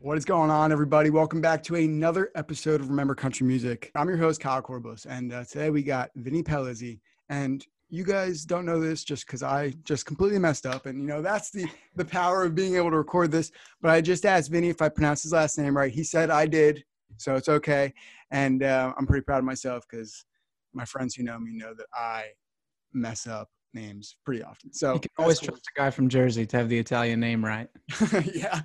What is going on, everybody? Welcome back to another episode of Remember Country Music. I'm your host, Kyle Corbliss, and uh, today we got Vinnie Paolizzi. And you guys don't know this just because I just completely messed up, and you know that's the the power of being able to record this. But I just asked Vinnie if I pronounced his last name right. He said I did, so it's okay, and uh, I'm pretty proud of myself because my friends who know me know that I mess up names pretty often. So You can always cool. trust a guy from Jersey to have the Italian name right. yeah.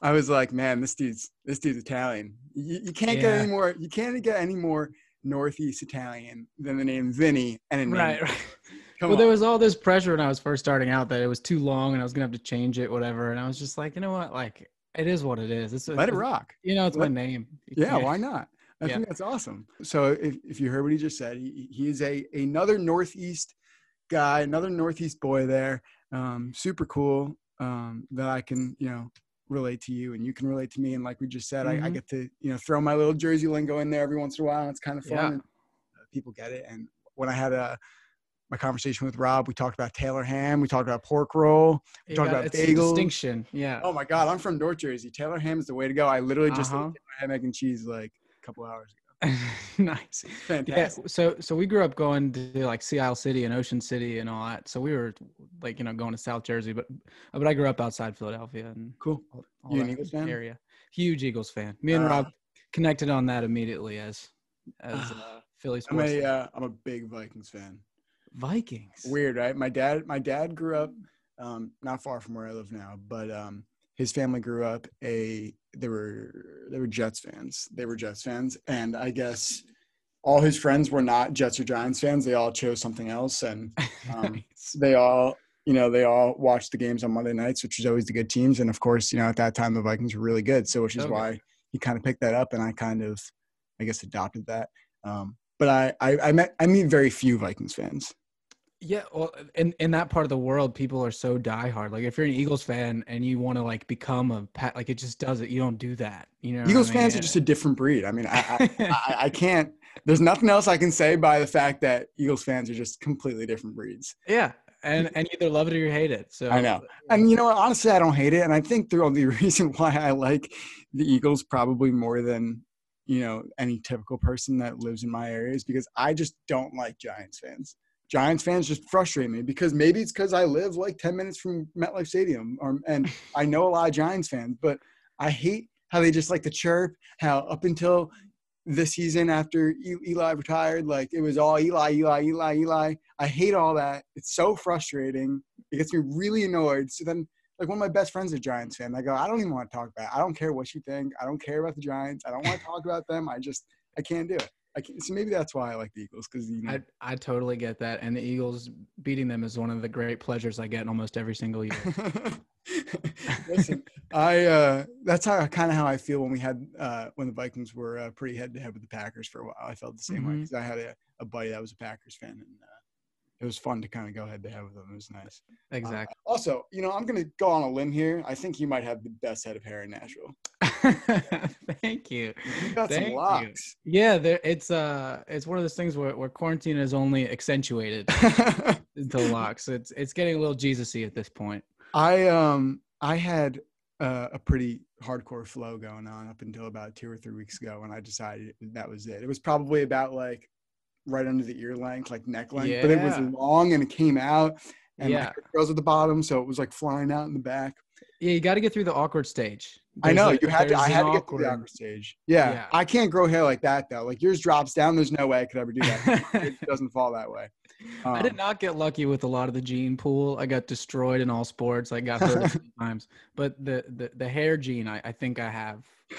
I was like, man, this dude's this dude's Italian. You, you can't get any more. You can't get any more Northeast Italian than the name Vinnie and a name. Right, right. Come well, there was all this pressure when I was first starting out that it was too long and I was gonna have to change it, whatever. And I was just like, you know what? Like, it is what it is. It's Let it rock. You know, it's Let- my name. You Yeah, why not? I Yeah. think that's awesome. So if, if you heard what he just said, he, he is a another Northeast guy, another Northeast boy there. Um, super cool um, that I can, you know, relate to you and you can relate to me. And like we just said, I, I Mhm. get to, you know, throw my little Jersey lingo in there every once in a while. And it's kind of fun. Yeah. And, uh, people get it. And when I had a, my conversation with Rob, we talked about Taylor ham, we talked about pork roll. we talk got- about it's a bagels. distinction. Yeah. Oh my God, I'm from North Jersey. Taylor ham is the way to go. I literally just Uh-huh. ham, egg, and cheese like couple hours ago. nice. Yeah. Fantastic. So so we grew up going to like Sea Isle City and Ocean City and all that. So we were like, you know, going to South Jersey, but but I grew up outside Philadelphia and Cool. all, all You an Eagles fan? area. Huge Eagles fan. Me and Uh, Rob connected on that immediately as as Ah. uh, Philly I'm sports. a uh, I'm a big Vikings fan. Vikings. Weird, right? My dad my dad grew up um, not far from where I live now, but um, his family grew up a they were they were Jets fans. They were Jets fans, and I guess all his friends were not Jets or Giants fans. They all chose something else, and um, Nice. they all you know they all watched the games on Monday nights, which is always the good teams. And of course, you know at that time the Vikings were really good, so which is Okay. why he kind of picked that up, and I kind of I guess adopted that. Um, but I, I I met I meet very few Vikings fans. Yeah, well, in in that part of the world, people are so diehard. Like, if you're an Eagles fan and you want to like become a pat, like it just does it. You don't do that. You know, what I Eagles mean? fans are just a different breed. I mean, I, I, I, I can't. There's nothing else I can say by the fact that Eagles fans are just completely different breeds. yeah, and and either love it or you hate it. So I know. And you know what? Honestly, I don't hate it. And I think the only reason why I like the Eagles probably more than you know any typical person that lives in my area is because I just don't like Giants fans. Giants fans just frustrate me because maybe it's because I live like 10 minutes from MetLife Stadium, or, and I know a lot of Giants fans, but I hate how they just like to chirp. How up until this season after Eli retired, like it was all Eli, Eli, Eli, Eli. I hate all that. It's so frustrating. It gets me really annoyed. So then, like one of my best friends is a Giants fan. I go, I don't even want to talk about. It. I don't care what you think. I don't care about the Giants. I don't want to talk about them. I just I can't do it. I can't, so maybe that's why I like the Eagles because you know, I I totally get that. And the Eagles beating them is one of the great pleasures I get in almost every single year. Listen, I uh, that's how kind of how I feel when we had uh, when the Vikings were uh, pretty head to head with the Packers for a while. I felt the same way Mhm. because I had a, a buddy that was a Packers fan, and uh, it was fun to kind of go head to head with them. It was nice. Uh, Exactly. also, you know, I'm gonna go on a limb here. I think you might have the best head of hair in Nashville. Thank you. You got Thank some you. locks. Yeah, there, it's uh, it's one of those things where, where quarantine has only accentuated the locks. It's it's getting a little Jesus-y at this point. I um I had uh, a pretty hardcore flow going on up until about two or three weeks ago, and I decided that was it. It was probably about like right under the ear length, like neck length, but it was long and it came out, and Yeah. my at the bottom, so it was like flying out in the back. Yeah, you got to get through the awkward stage. I know a- you had to. I had to get through the awkward- awkward stage. Yeah, Yeah. I can't grow hair like that though. Like yours drops down. There's no way I could ever do that. it doesn't fall that way. I did Um, not get lucky with a lot of the gene pool. I got destroyed in all sports. I got hurt a few times, but the, the the hair gene, I, I think I have.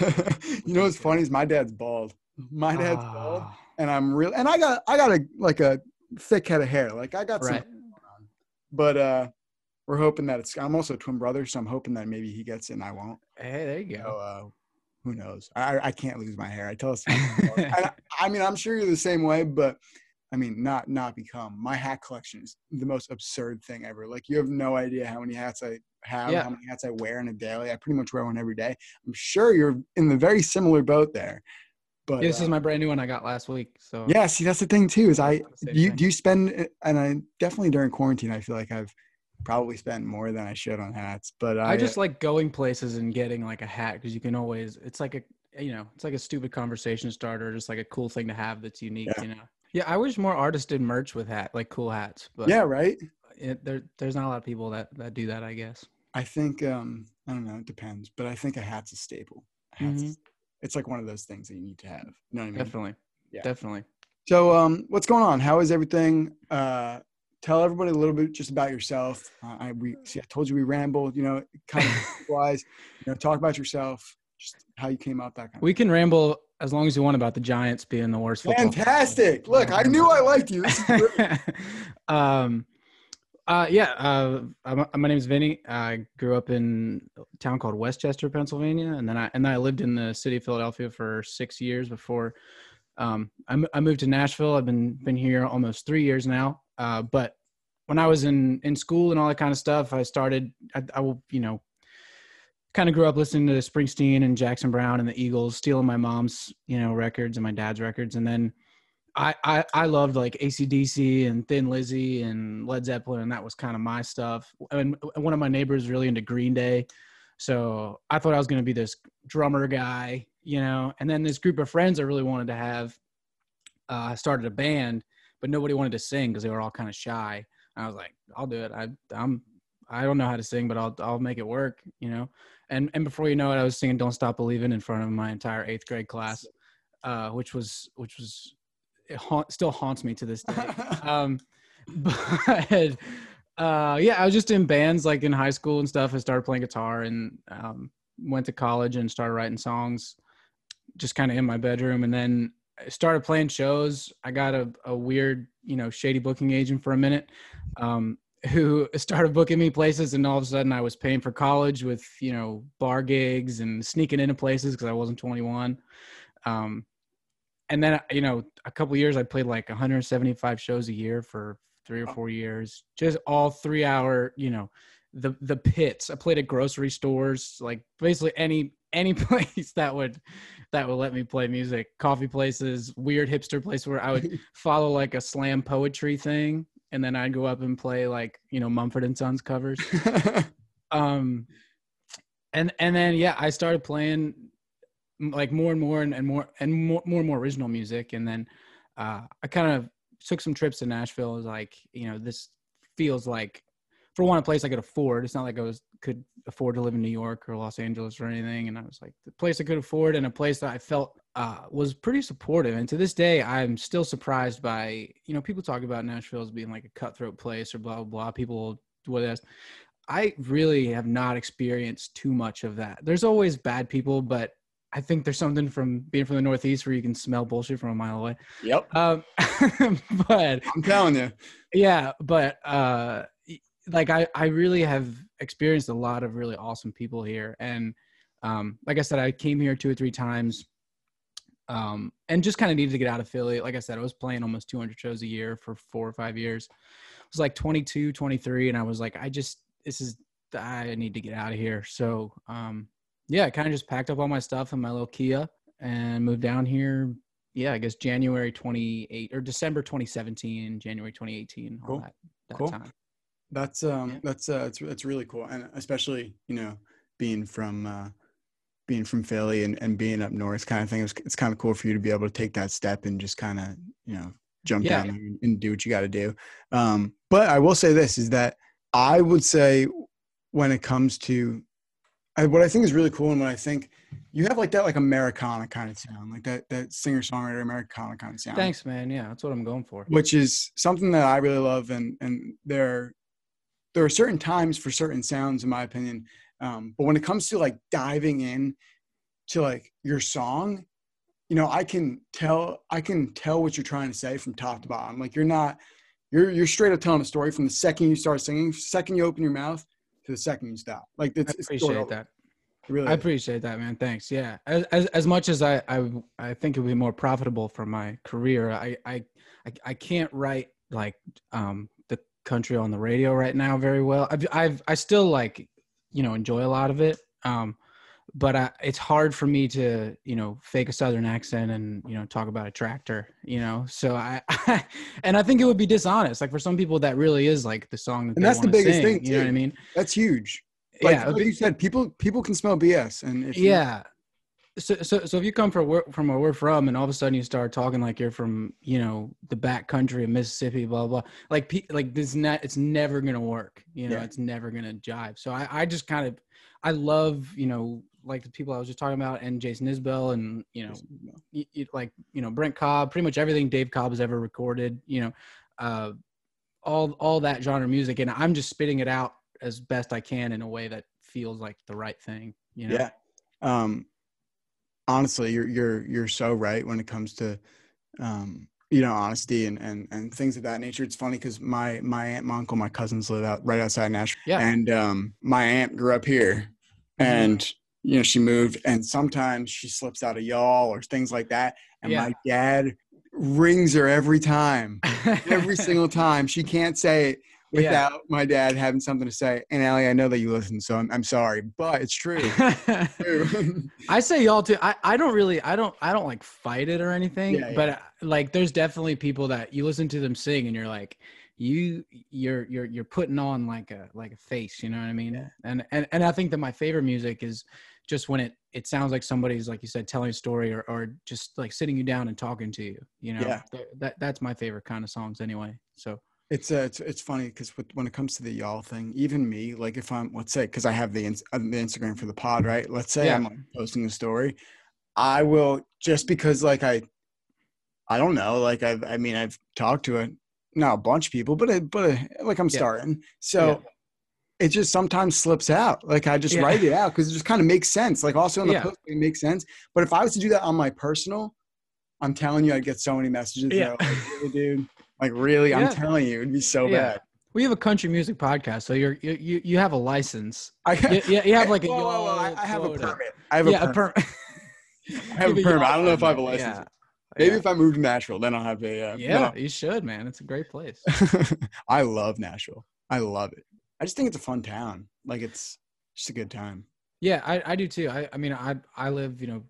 you know what's funny is my dad's bald. My dad's bald, Ah, and I'm real. And I got I got a like a thick head of hair. Like I got some. Right. on. But uh, we're hoping that it's. I'm also a twin brother, so I'm hoping that maybe he gets it and I won't. Hey, there you So go. uh, who knows? I I can't lose my hair. I tell us. I, I mean, I'm sure you're the same way, but I mean, not not become. My hat collection is the most absurd thing ever. Like you have no idea how many hats I have, Yeah. how many hats I wear in a daily. I pretty much wear one every day. I'm sure you're in the very similar boat there. But this uh, is my brand new one I got last week. So yeah. See, that's the thing too. Is I do you, do you spend and I definitely during quarantine I feel like I've probably spent more than I should on hats. But I, I just like going places and getting like a hat because you can always. It's like a you know it's like a stupid conversation starter, just like a cool thing to have that's unique. Yeah. You know. Yeah, I wish more artists did merch with hat like cool hats, but yeah right. it, there there's not a lot of people that that do that. I guess. I think um I don't know. It depends, but I think a hat's a staple. A hat's Mhm. It's like one of those things that you need to have. You know what I mean? Definitely. Yeah. Definitely. So, um, what's going on? How is everything? Uh, tell everybody a little bit just about yourself. Uh, I we see, I told you we rambled. You know, kind of wise. You know, talk about yourself, just how you came up, that kind We can ramble as long as you want about the Giants being the worst of. football. Fantastic! Look, I knew I liked you. This is great. um, uh, yeah, uh, I'm, my name is Vinnie. I grew up in a town called West Chester, Pennsylvania, and then I and then I lived in the city of Philadelphia for six years before um, I, I moved to Nashville. I've been been here almost three years now. Uh, but when I was in in school and all that kind of stuff, I started. I, I will, you know, kind of grew up listening to Springsteen and Jackson Browne and the Eagles, stealing my mom's, you know, records and my dad's records, and then I, I I loved like ACDC and Thin Lizzy and Led Zeppelin, and that was kind of my stuff. And one of my neighbors really into Green Day, so I thought I was going to be this drummer guy, you know. And then this group of friends I really wanted to have uh, started a band, but nobody wanted to sing because they were all kind of shy. And I was like, I'll do it. I I'm I don't know how to sing, but I'll I'll make it work, you know. And and before you know it, I was singing "Don't Stop Believing" in front of my entire eighth grade class, uh, which was which was it haunt, still haunts me to this day. um, but uh, yeah, I was just in bands like in high school and stuff. I started playing guitar and um, went to college and started writing songs, just kind of in my bedroom. And then I started playing shows. I got a, a weird, you know, shady booking agent for a minute, um, who started booking me places, and all of a sudden I was paying for college with you know bar gigs and sneaking into places because I wasn't 21. Um, and then you know a couple years i played like 175 shows a year for three or four years just all three hour you know the the pits. I played at grocery stores like basically any any place that would that would let me play music. Coffee places weird hipster place where i would follow like a slam poetry thing and then i'd go up and play like you know mumford and sons covers. Um and and then yeah i started playing like more and more and, and more and more, more and more original music. And then uh i kind of took some trips to nashville I was like you know this feels like for one a place i could afford. It's not like i was could afford to live in new york or los angeles or anything. And i was like the place i could afford and a place that i felt uh, was pretty supportive. And to this day i'm still surprised by you know people talk about nashville as being like a cutthroat place or blah blah blah. People what else I really have not experienced too much of that. There's always bad people, but I think there's something from being from the Northeast where you can smell bullshit from a mile away. yep, Um, but I'm telling you. yeah, but uh, like I, I really have experienced a lot of really awesome people here, and um, like I said, I came here two or three times, um, and just kind of needed to get out of Philly. Like I said, I was playing almost 200 shows a year for four or five years. I was like 22, 23, and I was like, I just this is I need to get out of here. So um, yeah, I kind of just packed up all my stuff in my little Kia and moved down here. Yeah, I guess January 28 or December 2017, January 2018, all Cool. that, that Cool. time. That's um Yeah. that's uh it's it's really cool and especially you know being from uh being from Philly and, and being up north kind of thing it's, it's kind of cool for you to be able to take that step and just kind of you know jump Yeah. down and, and do what you got to do um but I will say this is that I would say when it comes to I, what I think is really cool and what I think you have like that like Americana kind of sound like that that singer songwriter Americana kind of sound Thanks, man. Yeah, that's what I'm going for. which is something that I really love. And and there there are certain times for certain sounds, in my opinion. Um, but when it comes to like diving in to like your song, you know, I can tell I can tell what you're trying to say from top to bottom. Like you're not you're you're straight up telling a story from the second you start singing, second you open your mouth to the second you stop. Like I it's, it's appreciate of- that. it Really, I is. appreciate that, man. Thanks. Yeah. As, as as much as I I I think it would be more profitable for my career, I I I, I can't write like um the country on the radio right now very well. I've I've I still like you know enjoy a lot of it. Um, but I, it's hard for me to you know fake a southern accent and you know talk about a tractor you know? So i, and i think it would be dishonest like for some people that really is like the song that and that's the biggest sing, thing you know what i mean? That's huge. Like, yeah like you said people people can smell bs and if yeah. So, so so if you come from where from where we're from and all of a sudden you start talking like you're from you know the back country of mississippi blah blah, blah like pe- like this not it's never gonna work you know? Yeah. it's never gonna jive. So i i just kind of i love you know like the people i was just talking about and jason isbell and you know like you know Brent Cobb, pretty much everything Dave Cobb has ever recorded, you know, uh, all all that genre music, and I'm just spitting it out as best I can in a way that feels like the right thing, you know. Yeah. Um, honestly, you're you're you're so right when it comes to, um, you know, honesty and and and things of that nature. It's funny because my my aunt, my uncle, my cousins live out right outside Nashville, Yeah. and um, my aunt grew up here, and you know she moved, and sometimes she slips out of y'all or things like that, and Yeah. my dad rings her every time, every single time. She can't say it Yeah. without my dad having something to say. And Allie, I know that you listen, so I'm, I'm sorry, but it's true. True. I say y'all too. I, I don't really I don't I don't like fight it or anything, Yeah, but uh, like there's definitely people that you listen to them sing and you're like you you're you're you're putting on like a like a face, you know what I mean? Yeah. And and and I think that my favorite music is just when it it sounds like somebody's like you said telling a story or or just like sitting you down and talking to you, you know. Yeah. That that's my favorite kind of songs anyway. So It's uh, it's it's funny because when it comes to the y'all thing, even me, like if I'm let's say because I have the uh, the Instagram for the pod, right? Let's say Yeah. I'm like, posting a story, I will just because like I, I don't know, like I I mean I've talked to a not a bunch of people, but but like I'm Yeah. starting, so. Yeah. It just sometimes slips out. Like I just Yeah. write it out because it just kind of makes sense. Like also in the post, it makes sense. But if I was to do that on my personal, I'm telling you, I'd get so many messages. Yeah. Like, really, dude. Like really. I'm telling you, it'd be so bad. we have a country music podcast, so you're you you, you have a license. I, You, you, have like a Whoa, whoa, whoa, I, have a permit. I have a yeah, permit. a permit. I have a permit. I don't know if I have a license. Maybe yeah. if I move to Nashville, then I'll have a. Uh, Yeah, you should, man. It's a great place. I love Nashville. I love it. I just think it's a fun town. Like it's just a good time. Yeah, I, I do too. I, I mean, I I live, you know,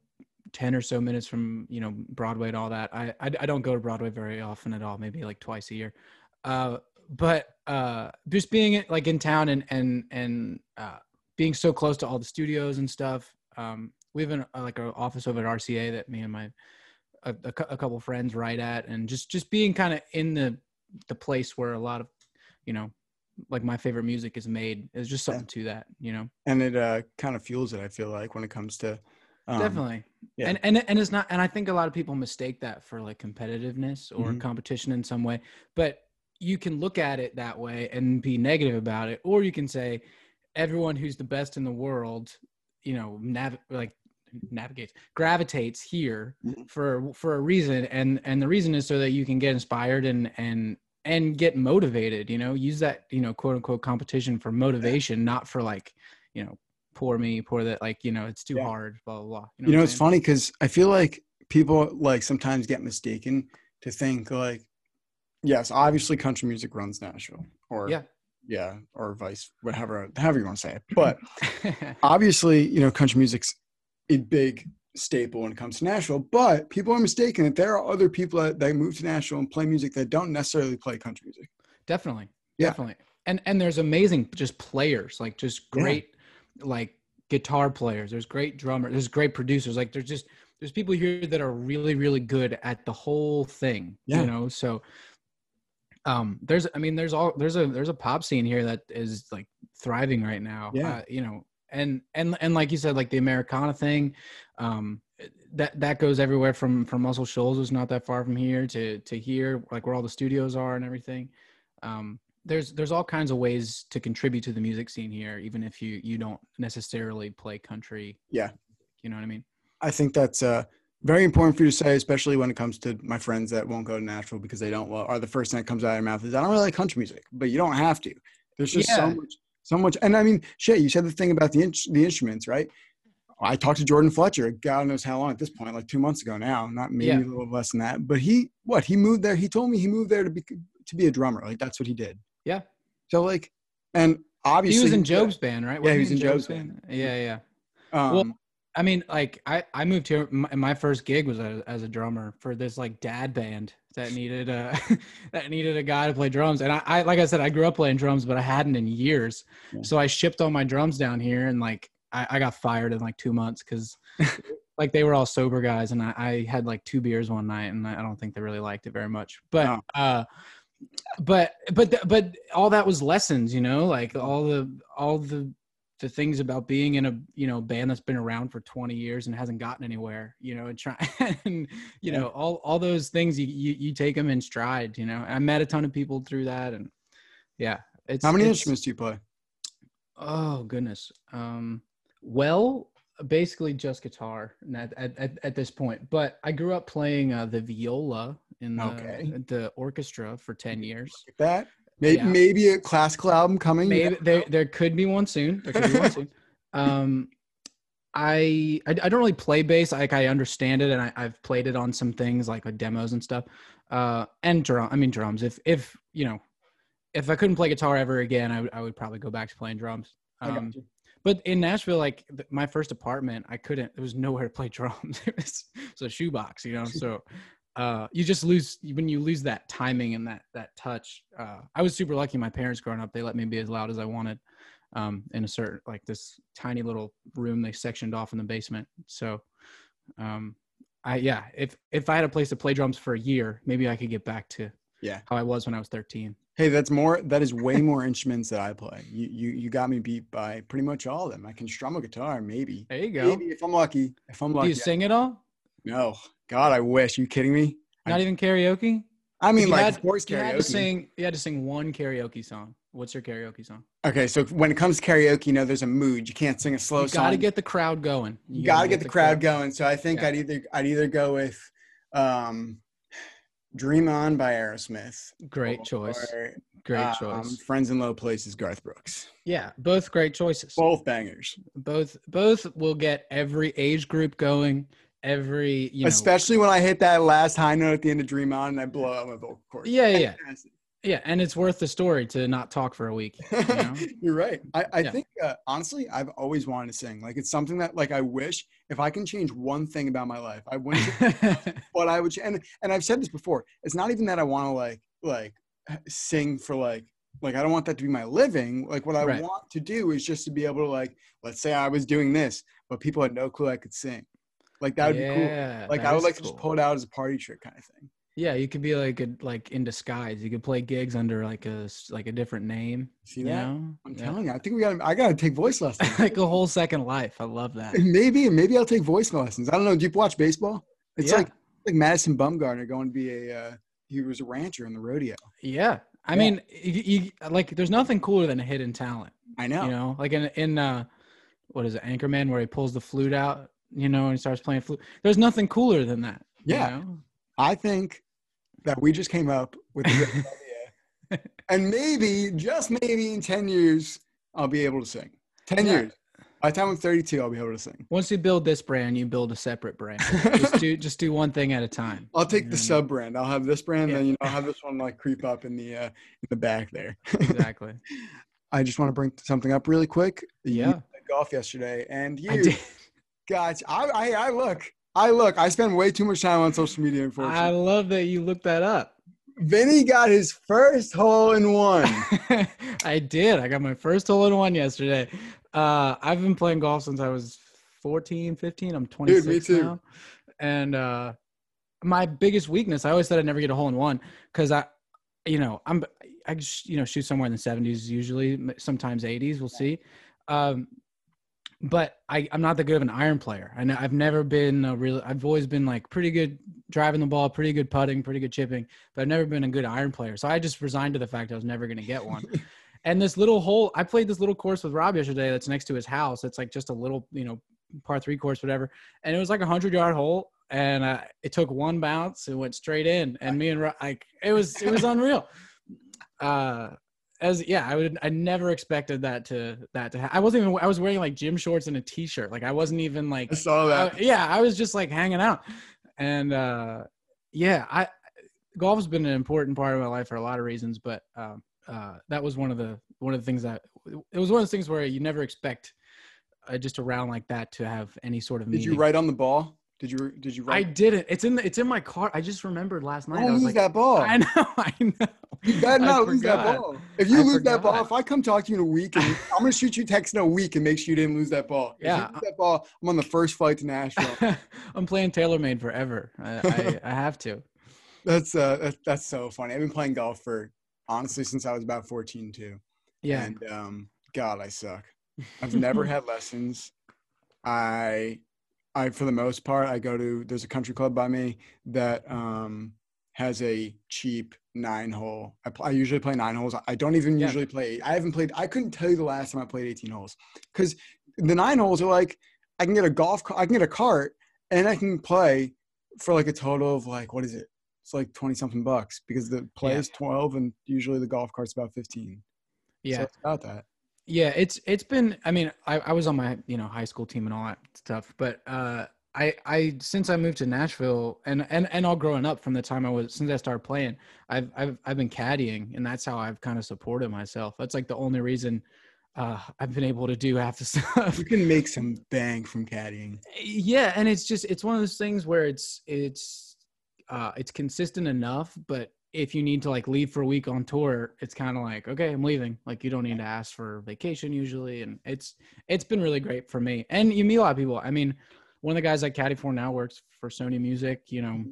ten or so minutes from you know Broadway and all that. I, I I don't go to Broadway very often at all. Maybe like twice a year. Uh, but uh, just being like in town and and and uh, being so close to all the studios and stuff. Um, we have an uh, like an office over at RCA that me and my a, a, a couple friends write at, and just just being kind of in the the place where a lot of you know like my favorite music is made is just something to that you know And it uh, kind of fuels it. I feel like when it comes to. Um, definitely yeah. and and and it's not and i think a lot of people mistake that for like competitiveness or Mhm. competition in some way but you can look at it that way and be negative about it or you can say everyone who's the best in the world you know nav- like navigates gravitates here Mhm. for for a reason and and the reason is so that you can get inspired and and and get motivated you know use that you know quote unquote competition for motivation not for like you know poor me poor that like you know it's too Yeah. hard blah blah blah You know, I'm it's saying? funny because I feel like people like sometimes get mistaken to think like, yes, obviously country music runs Nashville, or Yeah. yeah, or vice, whatever, however you want to say it. But obviously, you know, country music's a big staple when it comes to Nashville. But people are mistaken that there are other people that, that move to Nashville and play music that don't necessarily play country music. definitely Yeah. definitely and and there's amazing just players like just Yeah. great like guitar players there's great drummers there's great producers like there's just there's people here that are really really good at the whole thing Yeah. you know so um there's i mean there's all there's a there's a pop scene here that is like thriving right now Yeah. uh, you know and and and like you said like the americana thing um that that goes everywhere from from muscle shoals was not that far from here to to here like where all the studios are and everything um there's there's all kinds of ways to contribute to the music scene here even if you you don't necessarily play country Yeah. you know what i mean I think that's uh, very important for you to say, especially when it comes to my friends that won't go to Nashville because they don't. Well, or the first thing that comes out of their mouth is, "I don't really like country music," but you don't have to. There's just so much, so much. And I mean, shit, you said the thing about the in- the instruments, right? I talked to Jordan Fletcher. God knows how long at this point, like two months ago now, not maybe Yeah. a little less than that. But he, what he moved there. He told me he moved there to be to be a drummer. Like that's what he did. Yeah. So like, and obviously he was in Job's band, right? Yeah, he was in Job's band. Yeah, yeah. Um, Well- I mean, like I, I moved here. My, my first gig was a, as a drummer for this like dad band that needed a that needed a guy to play drums. And I, I like I said, I grew up playing drums, but I hadn't in years. Yeah. So I shipped all my drums down here, and like I, I got fired in like two months because like they were all sober guys, and I, I had like two beers one night, and I, don't think they really liked it very much. But No. uh, but but but all that was lessons, you know, like all the all the the things about being in a you know band that's been around for 20 years and hasn't gotten anywhere you know and try and you know all all those things you, you you take them in stride you know i met a ton of people through that and yeah it's How many it's- instruments do you play? oh goodness um well basically just guitar at, at, at, at this point but i grew up playing uh, the viola in the, Okay. the orchestra for 10 years that? Maybe, Yeah. maybe a classical album coming. maybe there there could be one soon. There could be one soon. Um, I, I I don't really play bass. Like I understand it, and I, I've played it on some things like demos and stuff. Uh, and drum. I mean drums. If if you know, if I couldn't play guitar ever again, I would I would probably go back to playing drums. Um, but in Nashville, like my first apartment, I couldn't. There was nowhere to play drums. it was, it was a shoebox, you know. So uh, you just lose when you lose that timing and that that touch. Uh, I was super lucky. My parents growing up, they let me be as loud as I wanted um, in a certain like this tiny little room they sectioned off in the basement. So um, I yeah, if if I had a place to play drums for a year, maybe I could get back to Yeah. how I was when I was 13. Hey, that's more. That is way more instruments that I play. You, you, you got me beat by pretty much all of them. I can strum a guitar, maybe. There you go. Maybe if I'm lucky. If I'm lucky. Do you sing at all? no, God, I wish. you kidding me? I- Not even karaoke? I mean, You like, had- course, You had to sing. You had to sing one karaoke song. What's your karaoke song? Okay, so when it comes to karaoke, you know, there's a mood. You can't sing a slow You song. got to get the crowd going. you got to get the crowd going. So I think Yeah. I'd either I'd either go with um, "Dream On" by Aerosmith. Great choice. or, Great um, choice. "Friends in Low Places" Garth Brooks. Yeah, both great choices. Both bangers. Both both will get every age group going. Every you know. Especially when I hit that last high note at the end of "Dream On" and I blow out my vocal cords. Yeah, yeah, yeah. And it's worth the story to not talk for a week. You know? You're right. I, I Yeah. think uh, honestly, I've always wanted to sing. Like it's something that like I wish if I can change one thing about my life, I wouldn't. but I would. And and I've said this before. It's not even that I want to like like sing for like like I don't want that to be my living. Like what I Right. want to do is just to be able to like let's say I was doing this, but people had no clue I could sing. Like that would be cool. Like I would like to just pull it out as a party trick kind of thing. Yeah, you could be like a, like in disguise. You could play gigs under like a like a different name. See that? know? I'm Yeah. telling you. I think we got. I gotta take voice lessons. like a whole second life. I love that. maybe maybe I'll take voice lessons. I don't know. Do you watch baseball? It's Yeah. like like Madison Bumgarner going to be a. Uh, he was a rancher in the rodeo. Yeah, I Yeah. mean, you, you, like, there's nothing cooler than a hidden talent. I know. You know, like in in uh, what is it, Anchorman, where he pulls the flute out, you know, and he starts playing flute. There's nothing cooler than that. you Yeah. know? I think that we just came up with a good idea. And maybe, just maybe in 10 years, I'll be able to sing. 10 Yeah. years. By the time I'm 32, I'll be able to sing. Once you build this brand, you build a separate brand. just do just do one thing at a time. I'll take the sub brand. I'll have this brand, Yeah. then you know, I'll have this one like creep up in the uh, in the back there. Exactly. I just want to bring something up really quick. Yeah. golf yesterday, and you guys, I, I I look, I look. I spend way too much time on social media. Unfortunately, I love that you looked that up. Vinnie got his first hole in one. I did. I got my first hole in one yesterday. Uh, I've been playing golf since I was 14, 15. I'm 26 Dude, me too. now. And uh, my biggest weakness, I always said I'd never get a hole in one because I, you know, I'm, I just, you know, shoot somewhere in the 70s usually, sometimes 80s. We'll see. Um, but I, I'm not that good of an iron player. I know I've never been a real. I've always been like pretty good driving the ball, pretty good putting, pretty good chipping, but I've never been a good iron player. So I just resigned to the fact I was never going to get one. and this little hole, I played this little course with Rob yesterday. That's next to his house. It's like just a little, you know, par three course, whatever. And it was like a hundred yard hole, and uh, it took one bounce and went straight in. And me and Rob, like it was, it was unreal. Uh, as yeah, I would. I never expected that to that to. Ha- I wasn't even. I was wearing like gym shorts and a t-shirt. Like I wasn't even like. I saw that. Uh, yeah, I was just like hanging out, and uh, yeah, I golf has been an important part of my life for a lot of reasons, but um, uh, that was one of the one of the things that it was one of those things where you never expect uh, just around like that to have any sort of Did you write on the ball? Did you did you Write? I didn't. It's in the, it's in my car. I just remembered last night. I Don't lose like, that ball. I know, I know. You better not lose that ball. If you I lose that ball, if I come talk to you in a week, and I'm gonna shoot you text in a week and make sure you didn't lose that ball. If Yeah. you lose that ball, I'm on the first flight to Nashville. I'm playing TaylorMade forever. I, I, I have to. that's uh, that's, that's so funny. I've been playing golf for honestly since I was about 14 too. Yeah. And um, God, I suck. I've never had lessons. I, I for the most part, I go to there's a country club by me that um has a cheap nine hole. I, pl- I usually play nine holes. I don't even Yeah. usually play. I haven't played. I couldn't tell you the last time I played 18 holes because the nine holes are like I can get a golf. I can get a cart and I can play for like a total of like what is it? It's like 20 something bucks because the play Yeah. is 12 and usually the golf cart's about 15. Yeah. So it's about that. Yeah, it's it's been. I mean, I, I was on my you know high school team and all that stuff, but uh, I I since I moved to Nashville and and and all growing up from the time I was since I started playing, I've I've I've been caddying, and that's how I've kind of supported myself. That's like the only reason uh, I've been able to do half the stuff. You can make some bang from caddying. yeah, and it's just it's one of those things where it's it's uh, it's consistent enough, but if you need to like leave for a week on tour, it's kind of like okay, I'm leaving. Like you don't need to ask for vacation usually, and it's it's been really great for me. And you meet a lot of people. I mean, one of the guys I caddy for now works for Sony Music. You know, mm-hmm.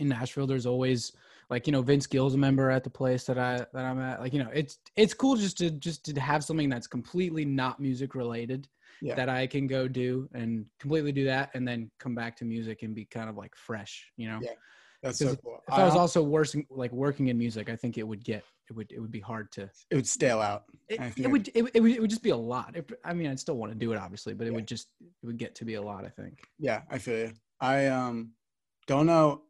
in Nashville, there's always like you know Vince Gill's a member at the place that I that I'm at. Like you know, it's it's cool just to just to have something that's completely not music related Yeah. that I can go do and completely do that, and then come back to music and be kind of like fresh. You know, Yeah. That's so cool. if I was also working like working in music, I think it would get it would it would be hard to. it would stale out. It, it would, it, would- it would it would just be a lot. It, I mean, I'd still want to do it obviously, but it Yeah. would just it would get to be a lot. I think. Yeah, I feel you. I um don't know.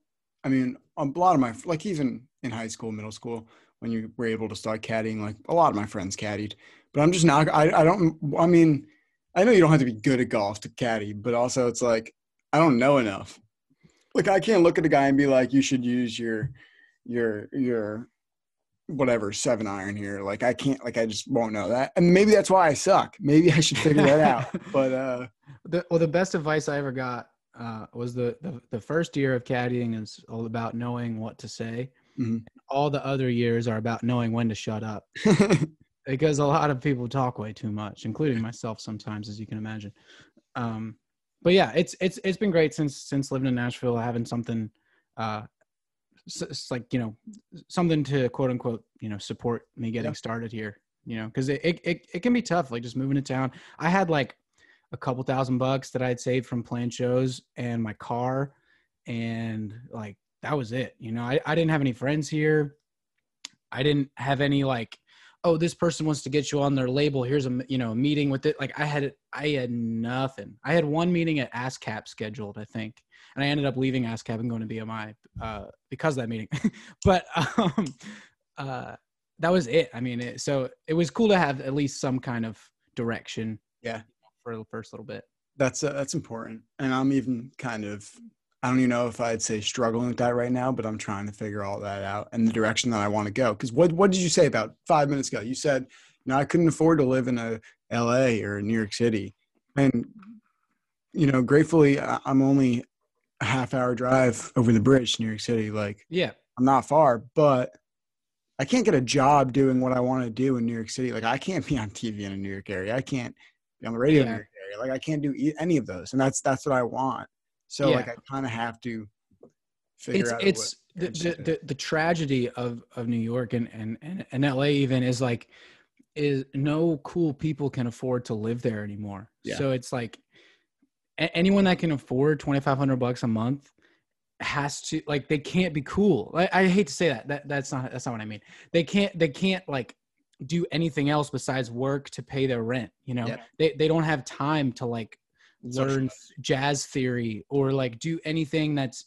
I mean, a lot of my like even in high school, middle school, when you were able to start caddying, like a lot of my friends caddied. But I'm just not. I I don't. I mean, I know you don't have to be good at golf to caddy, but also it's like I don't know enough. Like I can't look at a guy and be like, you should use your your your whatever seven iron here. Like I can't. Like I just won't know that. And maybe that's why I suck. Maybe I should figure that out. But uh, The, well, the best advice I ever got uh, was the, the the first year of caddying is all about knowing what to say. Mhm. All the other years are about knowing when to shut up because a lot of people talk way too much, including myself sometimes, as you can imagine. Um, but yeah, it's it's it's been great since since living in Nashville, having something, uh, s- it's like you know, something to quote unquote you know support me getting Yeah. started here. You know, because it, it it it can be tough, like just moving to town. I had like a couple thousand bucks that I'd saved from playing shows and my car, and like that was it. You know, I I didn't have any friends here. I didn't have any like oh this person wants to get you on their label. Here's a you know a meeting with it. Like i had i had nothing. I had one meeting at ascap scheduled i think and i ended up leaving ascap and going to bmi uh, because of that meeting. But um uh that was it. I mean it, so it was cool to have at least some kind of direction Yeah. for the first little bit. That's uh, that's important, and I'm even kind of I don't even know if I'd say struggling with that right now, but I'm trying to figure all that out and the direction that I want to go. Because what what did you say about five minutes ago? You said, "No, I couldn't afford to live in a L.A. or New York City," and you know, gratefully, I'm only a half hour drive over the bridge to New York City. Like yeah I'm not far, but I can't get a job doing what I want to do in New York City. Like I can't be on TV in a New York area. I can't be on the radio in Yeah. New York area. Like I can't do any of those, and that's that's what I want. So Yeah. like I kind of have to figure it's out. it's the, the, the the tragedy of of New York and and and, and LA even is like is no cool people can afford to live there anymore. Yeah. So it's like anyone that can afford 2500 bucks a month has to like they can't be cool. I, I hate to say that. That that's not that's not what I mean. They can't they can't like do anything else besides work to pay their rent, you know. Yeah. They they don't have time to like learn jazz theory or like do anything that's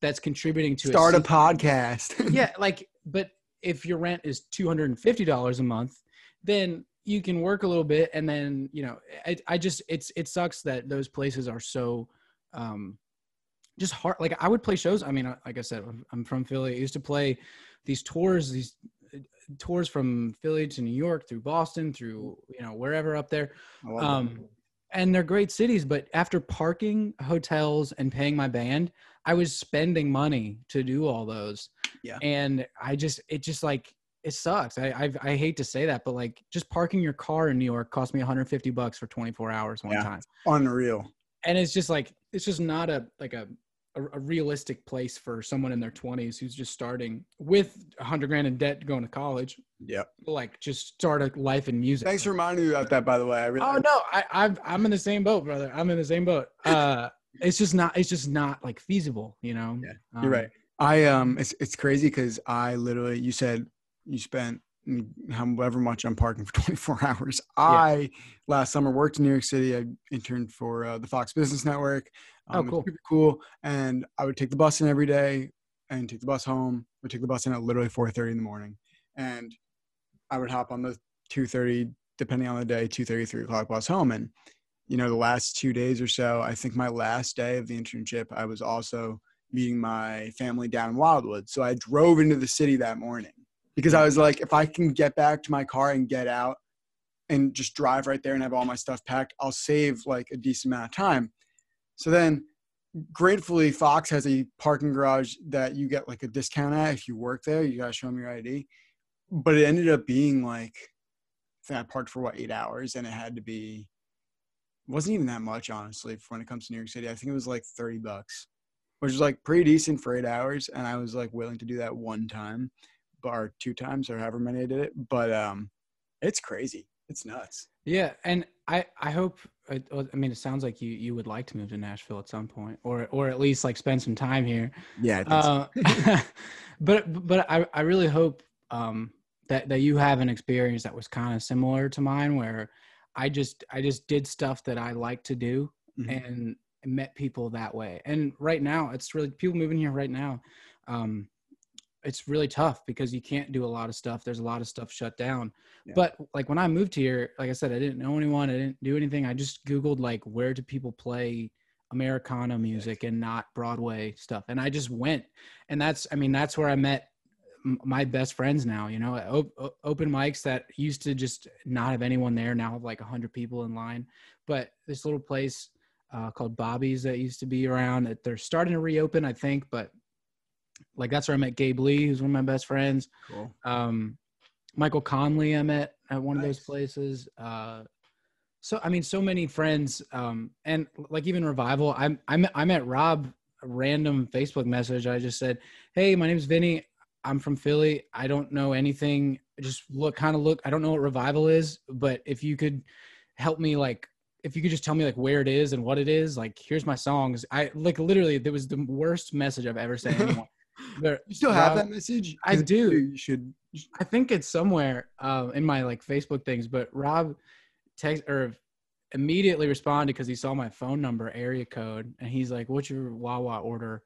that's contributing to start a podcast. yeah like but if your rent is $250 a month then you can work a little bit and then you know I, I just it's it sucks that those places are so um just hard like i would play shows i mean like i said i'm, from philly i used to play these tours these tours from philly to new york through boston through you know wherever up there love that. And they're great cities. But after parking, hotels, and paying my band, I was spending money to do all those. Yeah. And I just, it just like, it sucks. I, I I hate to say that, but like just parking your car in New York cost me 150 bucks for 24 hours one Yeah. time, Unreal. and it's just like it's just not a like a a, a realistic place for someone in their 20s who's just starting with 100 grand in debt going to college, Yeah. like just start a life in music. Thanks for reminding me about that, by the way. I really. Oh no, I I've, I'm in the same boat, brother. I'm in the same boat. Uh, it's just not. It's just not like feasible, you know. Yeah, Um, You're right. I um, it's it's crazy because I literally, you said you spent however much on parking for 24 hours. I last summer worked in New York City. I interned for uh, the Fox Business Network. Oh, um, it's cool. super cool. And I would take the bus in every day and take the bus home. I would take the bus in at literally 4:30 in the morning, and I would hop on the 2:30, depending on the day, 2:30, 3 o'clock bus home. And you know, the last two days or so, I think my last day of the internship, I was also meeting my family down in Wildwood. So I drove into the city that morning because I was like, if I can get back to my car and get out and just drive right there and have all my stuff packed, I'll save like a decent amount of time. So then gratefully Fox has a parking garage that you get like a discount at if you work there. You gotta show them your ID. But it ended up being like I think I parked for what eight hours and it had to be wasn't even that much honestly when it comes to New York City. I think it was like 30 bucks, which is like pretty decent for eight hours. And I was like willing to do that one time or two times or however many I did it. But um it's crazy. It's nuts. Yeah, and I I hope I, I mean it sounds like you you would like to move to Nashville at some point, or or at least like spend some time here. Yeah. Think so. Uh, but but I I really hope um that that you have an experience that was kind of similar to mine, where I just I just did stuff that I like to do Mhm. and met people that way. And right now, it's really people moving here right now. Um, it's really tough because you can't do a lot of stuff. There's a lot of stuff shut down. Yeah. But like when I moved here, like I said, I didn't know anyone. I didn't do anything. I just Googled like where do people play Americana music and not Broadway stuff. And I just went. And that's, I mean, that's where I met my best friends now, you know, op- open mics that used to just not have anyone there now have like a hundred people in line. But this little place uh, called Bobby's that used to be around that they're starting to reopen, I think, but like that's where I met Gabe Lee, who's one of my best friends. Cool. Um, Michael Conley, I met at one of those places. Uh, so I mean, so many friends, um, and like even revival. I I met, I met Rob a random Facebook message. I just said, "Hey, my name's Vinnie. I'm from Philly. I don't know anything. Just look, kind of look. I don't know what revival is, but if you could help me, like, if you could just tell me like where it is and what it is, like, here's my songs. I like literally, there was the worst message I've ever sent anyone. But You still have Rob- that message? I do. You should. I think it's somewhere uh, in my like Facebook things, but Rob text or immediately responded because he saw my phone number area code and he's like, "What's your Wawa order?"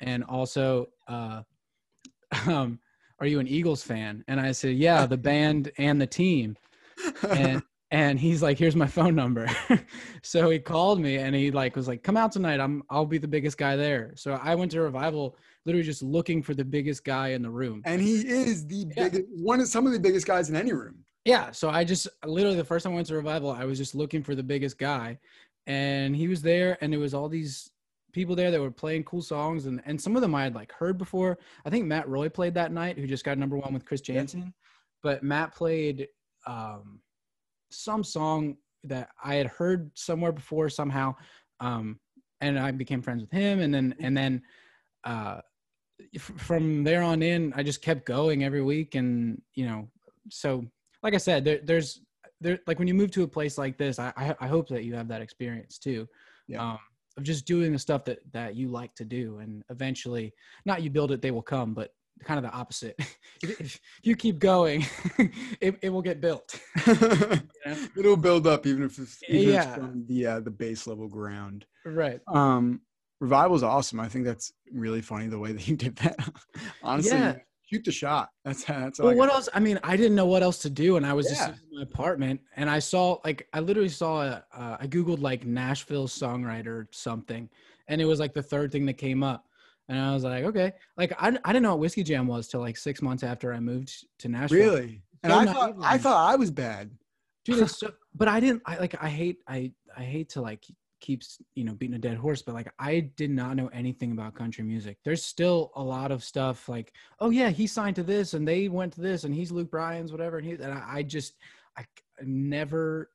And also, uh, um, are you an Eagles fan? And I said, "Yeah, the band and the team." And and he's like, "Here's my phone number." so he called me and he like was like, "Come out tonight. I'm I'll be the biggest guy there." So I went to revival, literally just looking for the biggest guy in the room. and he is the Yeah. biggest, one of some of the biggest guys in any room. Yeah, so I just literally the first time I went to revival, I was just looking for the biggest guy, and he was there, and there was all these people there that were playing cool songs, and and some of them I had like heard before. I think Matt Roy played that night, who just got number one with Chris Janson, but Matt played um, some song that I had heard somewhere before somehow, um, and I became friends with him, and then and then. Uh, from there on in, I just kept going every week, and you know, so like I said, there, there's there like when you move to a place like this, I, I I hope that you have that experience too, Yeah. um, of just doing the stuff that that you like to do, and eventually, not you build it, they will come, but kind of the opposite. if, you keep going, it, it will get built. It'll build up even if it's, even if Yeah. it's from the uh, the base level ground. right. Um, Revival's awesome. I think that's really funny the way that you did that. Honestly, Yeah. shoot the shot. That's that's all. Well, what else? I mean, I didn't know what else to do, and I was just Yeah. sitting in my apartment, and I saw like I literally saw a, uh, I googled like Nashville songwriter or something, and it was like the third thing that came up, and I was like, okay, like I, I didn't know what Whiskey Jam was till like six months after I moved to Nashville. Really? And I thought of I thought I was bad. dude. It's so, but I didn't. I like. I hate. I I hate to like keeps you know beating a dead horse but like i did not know anything about country music there's still a lot of stuff like oh yeah he signed to this and they went to this and he's luke bryan's whatever and he and i, I just I, never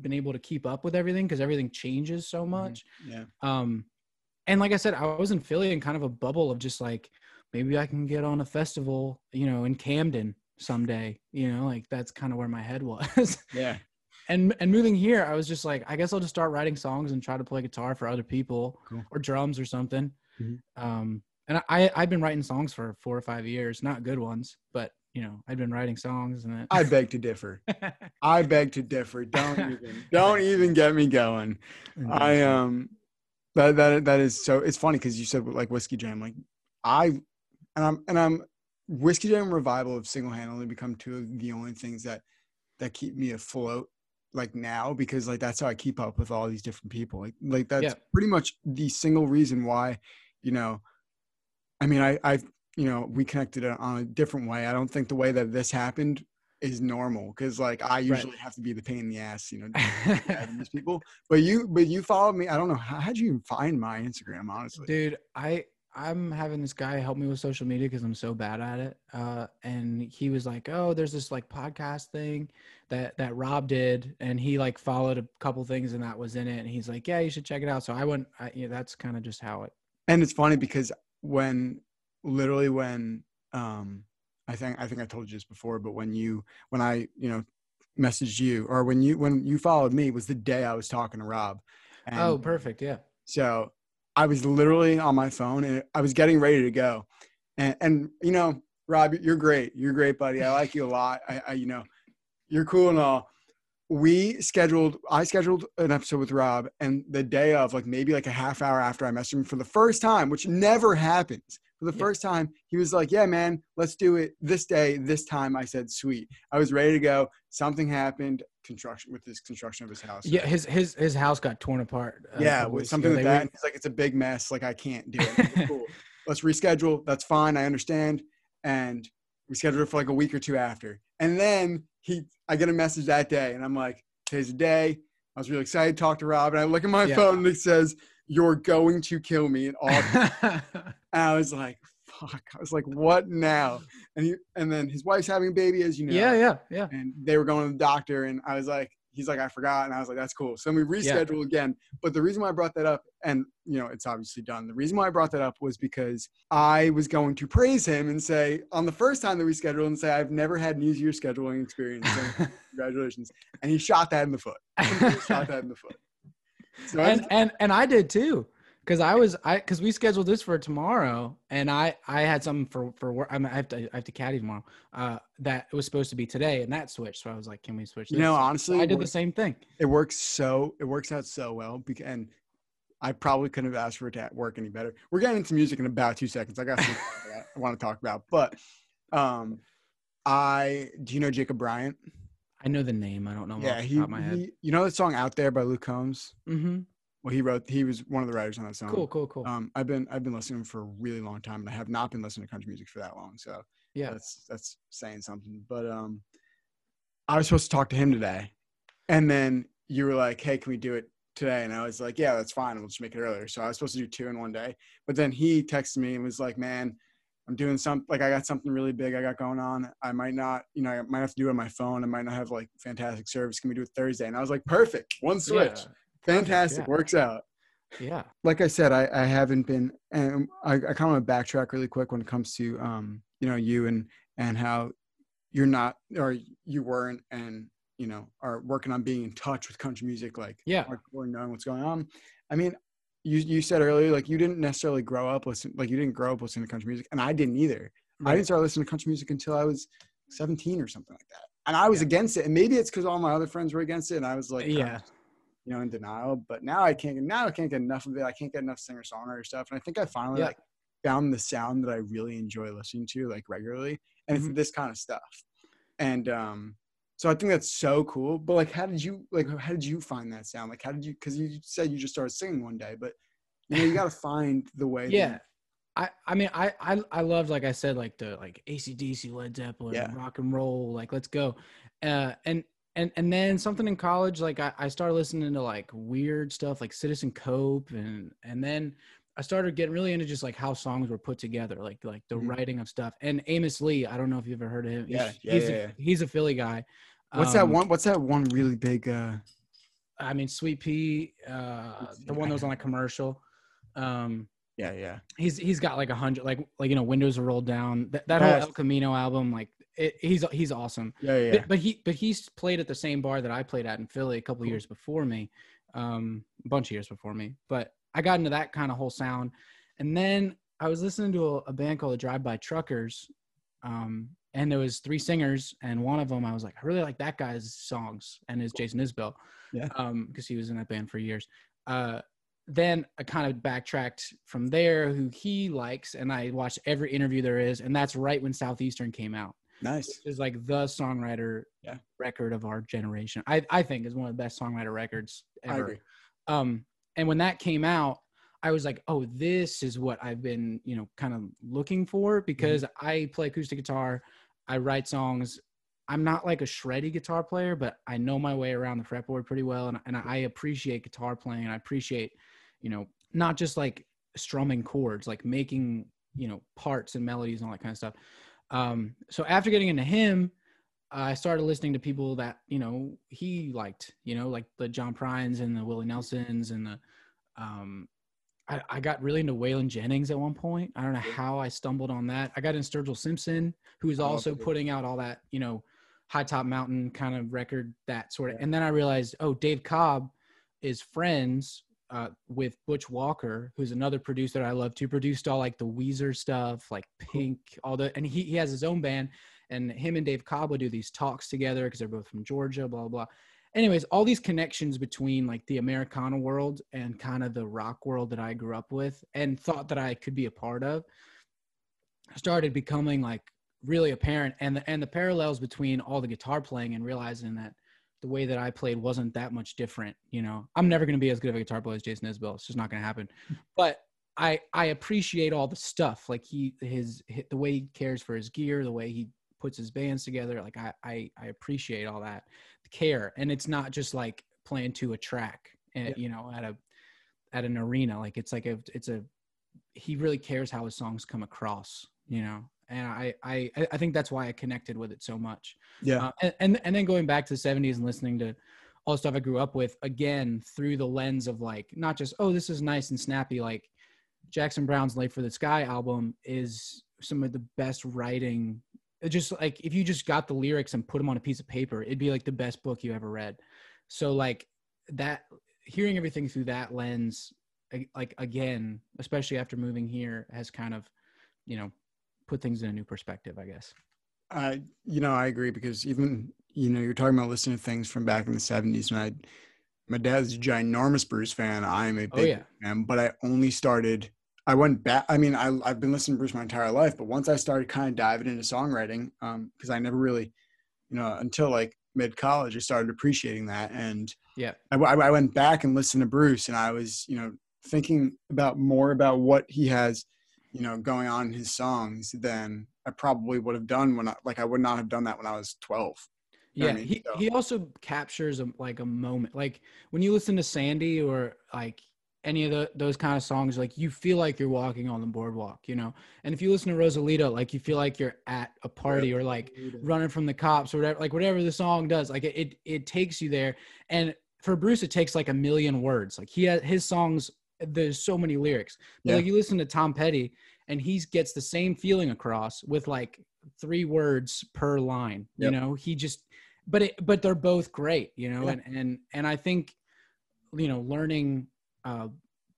been able to keep up with everything because everything changes so much Mm-hmm. Yeah. um and like i said i was in philly in kind of a bubble of just like maybe i can get on a festival you know in camden someday you know like that's kind of where my head was Yeah. And and moving here i was just like i guess i'll just start writing songs and try to play guitar for other people Cool. or drums or something Mhm. um and i i've been writing songs for four or five years not good ones but you know i've been writing songs and it, I beg to differ. I beg to differ. Don't even don't even get me going. I um that that that is so it's funny because you said like whiskey jam like I and I'm and I'm whiskey jam revival have single handedly become two of the only things that that keep me afloat like now because like that's how I keep up with all these different people like like that's Yeah. pretty much the single reason why you know I mean I I you know we connected on a different way I don't think the way that this happened is normal because like I usually have to be the pain in the ass you know these people. But you, but you followed me. I don't know how how'd you even find my Instagram, honestly. dude i i'm having this guy help me with social media because i'm so bad at it uh and he was like oh there's this like podcast thing that that rob did and he like followed a couple things and that was in it and he's like yeah you should check it out so i went I, yeah that's kind of just how it And it's funny because when, literally, when um, I think I think I told you this before, but when you when I you know messaged you or when you when you followed me was the day I was talking to Rob. And oh perfect yeah So I was literally on my phone and I was getting ready to go. And, and you know, Rob, you're great. You're great, buddy. I like you a lot. I, I, you know, you're cool and all. We scheduled, I scheduled an episode with Rob, and the day of, like maybe like a half hour after I messaged him for the first time, which never happens. For the Yeah. first time, he was like, Yeah, man, let's do it this day, this time. I said, Sweet. I was ready to go. Something happened, construction with this construction of his house. yeah his his his house got torn apart uh, Yeah, with something ago. like They that. were- And he's like, it's a big mess. Like I can't do it. Like, cool. Let's reschedule. That's fine. I understand. And we scheduled it for like a week or two after. And then he, I get a message that day, and I'm like, today's the day. I was really excited to talk to Rob, and I look at my Yeah. phone and it says, "You're going to kill me." in August. and I was like, "Fuck!" I was like, "What now?" And he, and then his wife's having a baby, as you know. Yeah yeah yeah. And they were going to the doctor and i was like he's like i forgot and i was like that's cool. So we Yeah. rescheduled again. But the reason why i brought that up and you know it's obviously done the reason why i brought that up was because i was going to praise him and say on the first time that we scheduled and say i've never had an easier scheduling experience so congratulations. And he shot that in the foot. Shot that in the foot. So and and and I did too, because I was I because we scheduled this for tomorrow, and I I had something for for work. I, mean, I have to I have to caddy tomorrow. Uh, that was supposed to be today, and that switched. So I was like, can we switch? you know this? honestly I it did the same thing. it works so it works out so well and I probably couldn't have asked for it to work any better. We're getting into music in about two seconds. I got something I want to talk about, but um, I do you know Jacob Bryant? I know the name. I don't know. yeah, off the he, top of my head. he you know the song "Out There" by Luke Combs. mm-hmm. Well, he wrote he was one of the writers on that song. Cool, cool, cool. Um, I've been I've been listening for a really long time, and I have not been listening to country music for that long. So yeah. that's that's saying something. But um, I was supposed to talk to him today, and then you were like, "Hey, can we do it today?" And I was like, "Yeah, that's fine. We'll just make it earlier." So I was supposed to do two in one day, but then he texted me and was like, "Man, I'm doing some like I got something really big I got going on. I might not, you know, I might have to do it on my phone. I might not have like fantastic service. Can we do it Thursday?" And I was like, "Perfect, one switch, Yeah, fantastic, yeah. works out." yeah. like I said, I, I haven't been, and I, I kind of want to backtrack really quick when it comes to, um, you know, you and and how you're not, or you weren't, and you know, are working on being in touch with country music, like Yeah. hardcore, knowing what's going on. I mean, you you said earlier, like you didn't necessarily grow up listen, like you didn't grow up listening to country music, and I didn't either. I didn't start listening to country music until I was 17 or something like that, and I was Yeah. against it. And maybe it's because all my other friends were against it, and I was like, Yeah. You know, in denial. But now I can't. Now I can't get enough of it. I can't get enough singer songwriter stuff. And I think I finally Yeah. like found the sound that I really enjoy listening to like regularly, and Mhm. it's this kind of stuff. And um, so I think that's so cool. But like, how did you like? How did you find that sound? Like, how did you? Because you said you just started singing one day, but you know, you got to find the way. that Yeah. I, I mean I, I I loved like I said like the like ACDC Led Zeppelin Yeah. rock and roll like let's go, uh and and and then something in college, like I, I started listening to like weird stuff like Citizen Cope, and and then I started getting really into just like how songs were put together, like like the Mhm. writing of stuff. And Amos Lee, I don't know if you've ever heard of him. Yeah, he's, yeah, he's, yeah, a, yeah. he's a Philly guy. What's that Um, one? What's that one really big? uh I mean, Sweet Pea, uh, the one that was on a commercial. Um, Yeah, yeah. he's he's got like a hundred, like like you know, windows are rolled down. That, that whole El Camino album, like it, he's he's awesome. Yeah, yeah. But, but he but he's played at the same bar that I played at in Philly a couple Cool. years before me, um, a bunch of years before me. But I got into that kind of whole sound, and then I was listening to a, a band called the Drive By Truckers, um, and there was three singers, and one of them I was like, I really like that guy's songs, and is Jason Isbell, Yeah. um, because he was in that band for years. Uh, then I kind of backtracked from there, who he likes, and I watched every interview there is, and that's right when Southeastern came out nice. is like the songwriter Yeah. record of our generation. I, I think is one of the best songwriter records ever. Um, and when that came out, I was like, oh, this is what I've been, you know, kind of looking for because Mm-hmm. I play acoustic guitar, I write songs. I'm not like a shreddy guitar player, but I know my way around the fretboard pretty well, and, and I appreciate guitar playing, and I appreciate, you know, not just like strumming chords, like making, you know, parts and melodies and all that kind of stuff. Um, so after getting into him, I started listening to people that you know he liked, you know, like the John Prines and the Willie Nelsons and the. Um, I, I got really into Waylon Jennings at one point. I don't know how I stumbled on that. I got in Sturgill Simpson, who is I love also putting out all that, you know, high top mountain kind of record, that sort of. Yeah. And then I realized, oh, Dave Cobb is friends uh, with Butch Walker, who's another producer I love too. Produced all like the Weezer stuff, like Pink, all the, and he he has his own band, and him and Dave Cobb would do these talks together because they're both from Georgia, blah blah. blah. Anyways, all these connections between like the Americana world and kind of the rock world that I grew up with and thought that I could be a part of started becoming like really apparent and the and the parallels between all the guitar playing and realizing that the way that I played wasn't that much different. You know, I'm never going to be as good of a guitar player as Jason Isbell. It's just not going to happen. Hmm. But I I appreciate all the stuff like he his, hi the way he cares for his gear, the way he puts his bands together. Like I I, I appreciate all that the care, and it's not just like playing to a track, and Yeah. you know, at a at an arena. Like it's like a it's a he really cares how his songs come across. You know, and I I I think that's why I connected with it so much. Yeah. Uh, and, and and then going back to the 70s and listening to all the stuff I grew up with again through the lens of like not just oh this is nice and snappy like Jackson Browne's Late for the Sky album is some of the best writing it just like if you just got the lyrics and put them on a piece of paper it'd be like the best book you ever read so like that hearing everything through that lens like again especially after moving here has kind of you know put things in a new perspective i guess I, you know, I agree because even, you know, you're talking about listening to things from back in the 70s and I, my dad's a ginormous Bruce fan. I'm a big oh yeah fan, but I only started, I went back. I mean, I, I've been listening to Bruce my entire life, but once I started kind of diving into songwriting, um, cause I never really, you know, until like mid college, I started appreciating that. And yeah I I went back and listened to Bruce and I was, you know, thinking about more about what he has, you know, going on in his songs than I probably would have done when I, like, I would not have done that when I was 12. You yeah I mean? he, So- he also captures a, like a moment like when you listen to sandy or like any of the, those kind of songs like you feel like you're walking on the boardwalk you know? And if you listen to rosalita like you feel like you're at a party or like running from the cops or whatever like whatever the song does like it, it it takes you there. And for bruce it takes like a million words. Like he has his songs there's so many lyrics but Yeah. like you listen to tom petty and he gets the same feeling across with like three words per line Yep. you know he just but it but they're both great you know Yeah. and and and i think you know learning uh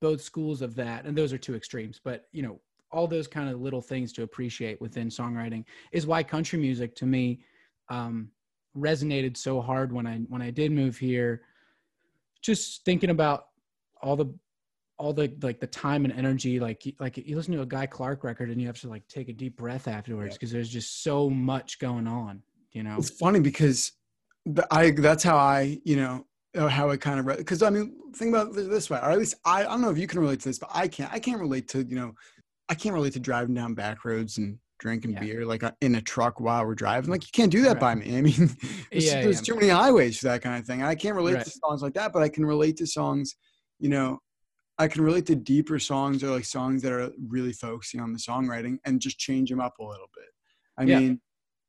both schools of that and those are two extremes but you know all those kind of little things to appreciate within songwriting is why country music to me um resonated so hard when i when i did move here just thinking about all the all the like the time and energy like like you listen to a guy clark record and you have to like take a deep breath afterwards Yeah. because there's just so much going on you know It's funny because the, I that's how I you know uh, how it kind of because I mean think about this way or at least I, I don't know if you can relate to this but I can't I can't relate to you know I can't relate to driving down back roads and drinking Yeah. beer like uh, in a truck while we're driving. Like you can't do that Right. by me. I mean, there's, Yeah, there's yeah. too many highways for that kind of thing. I can't relate Right. to songs like that, but I can relate to songs, you know, I can relate to deeper songs or like songs that are really focusing on the songwriting and just change them up a little bit. I Yeah. mean,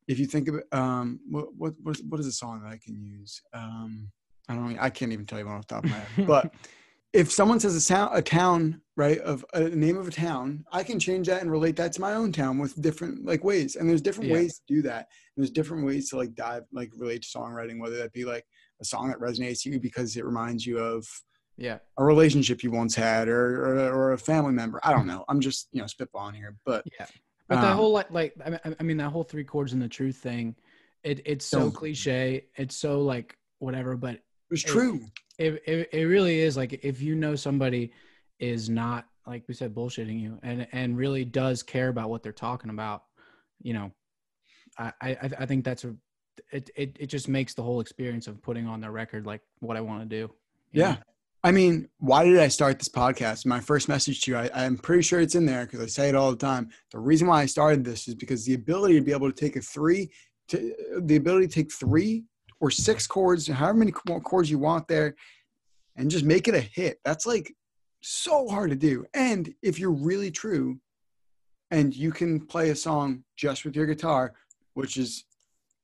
if you think of it, um, what what what is, what is a song that I can use? Um, I don't. I can't even tell you one off the top of my head. But if someone says a sound, a town, right, of a name of a town, I can change that and relate that to my own town with different like ways. And there's different Yeah. ways to do that. And There's different ways to like dive, like relate to songwriting, whether that be like a song that resonates to you because it reminds you of yeah. a relationship you once had or or, or a family member. I don't know. I'm just you know spitballing here, but Yeah. But that Um, whole like like I mean, that whole three chords and the truth thing, it it's so cliche. It's so like whatever, but it's It- true. it, it it really is like if you know somebody is not like we said bullshitting you and and really does care about what they're talking about, you know, I I I think that's a it it it just makes the whole experience of putting on the record like what I want to do. Yeah. know? I mean, why did I start this podcast? My first message to you, I, I'm pretty sure it's in there because I say it all the time. The reason why I started this is because the ability to be able to take a three, to, the ability to take three or six chords, however many chords you want there, and just make it a hit. That's like so hard to do. And if you're really true, and you can play a song just with your guitar, which is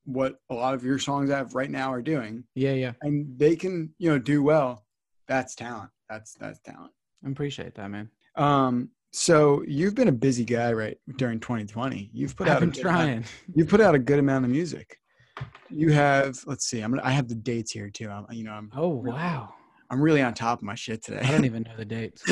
what a lot of your songs I have right now are doing, Yeah, yeah. and they can you know do well that's talent that's that's talent I appreciate that, man. um so you've been a busy guy right during 2020 you've put I've out a been good trying. amount, you've put out a good amount of music you have let's see i'm gonna i have the dates here too i'm you know i'm Oh wow. i'm really on top of my shit today. I don't even know the dates.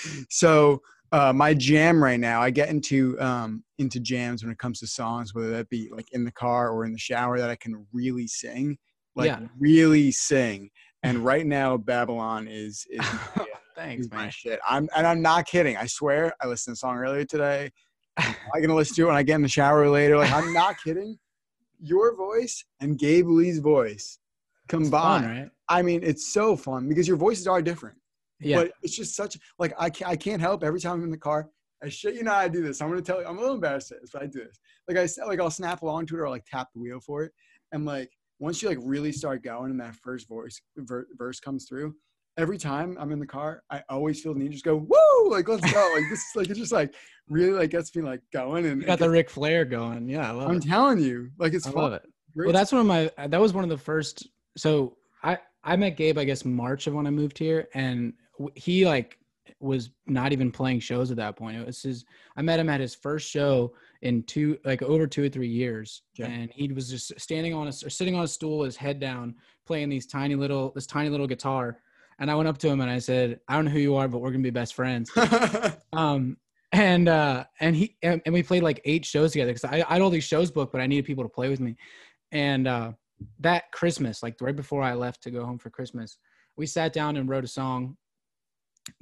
so uh, my jam right now i get into um into jams when it comes to songs whether that be like in the car or in the shower that i can really sing like Yeah. really sing and right now babylon is is my, Thanks, is my man. shit i'm and i'm not kidding i swear i listened to the song earlier today i'm gonna listen to it when i get in the shower later like i'm not kidding your voice and gabe lee's voice It's fun, combined right? i mean it's so fun because your voices are different Yeah. but it's just such like I can't I can't help every time I'm in the car. I shit you know I do this. I'm gonna tell you. I'm a little embarrassed at this, but I do this. Like I like I'll snap along to it or like tap the wheel for it, and like once you like really start going and that first voice ver- verse comes through, every time I'm in the car, I always feel the need to just go woo like let's go like this is like it's just like really like gets me like going and You got it the Ric Flair going. Yeah, I love I'm it. telling you like it's I fun. love it. Great Well, that's one of my. Uh, that was one of the first. So I I met Gabe, I guess March of when I moved here, and he like was not even playing shows at that point. It was his. I met him at his first show in two like over two or three years, Okay. and he was just standing on a or sitting on a stool, his head down, playing these tiny little this tiny little guitar. And I went up to him and I said, "I don't know who you are, but we're gonna be best friends." um and uh and he and, and we played like eight shows together because I, I had all these shows booked but i needed people to play with me and uh that christmas like right before i left to go home for christmas we sat down and wrote a song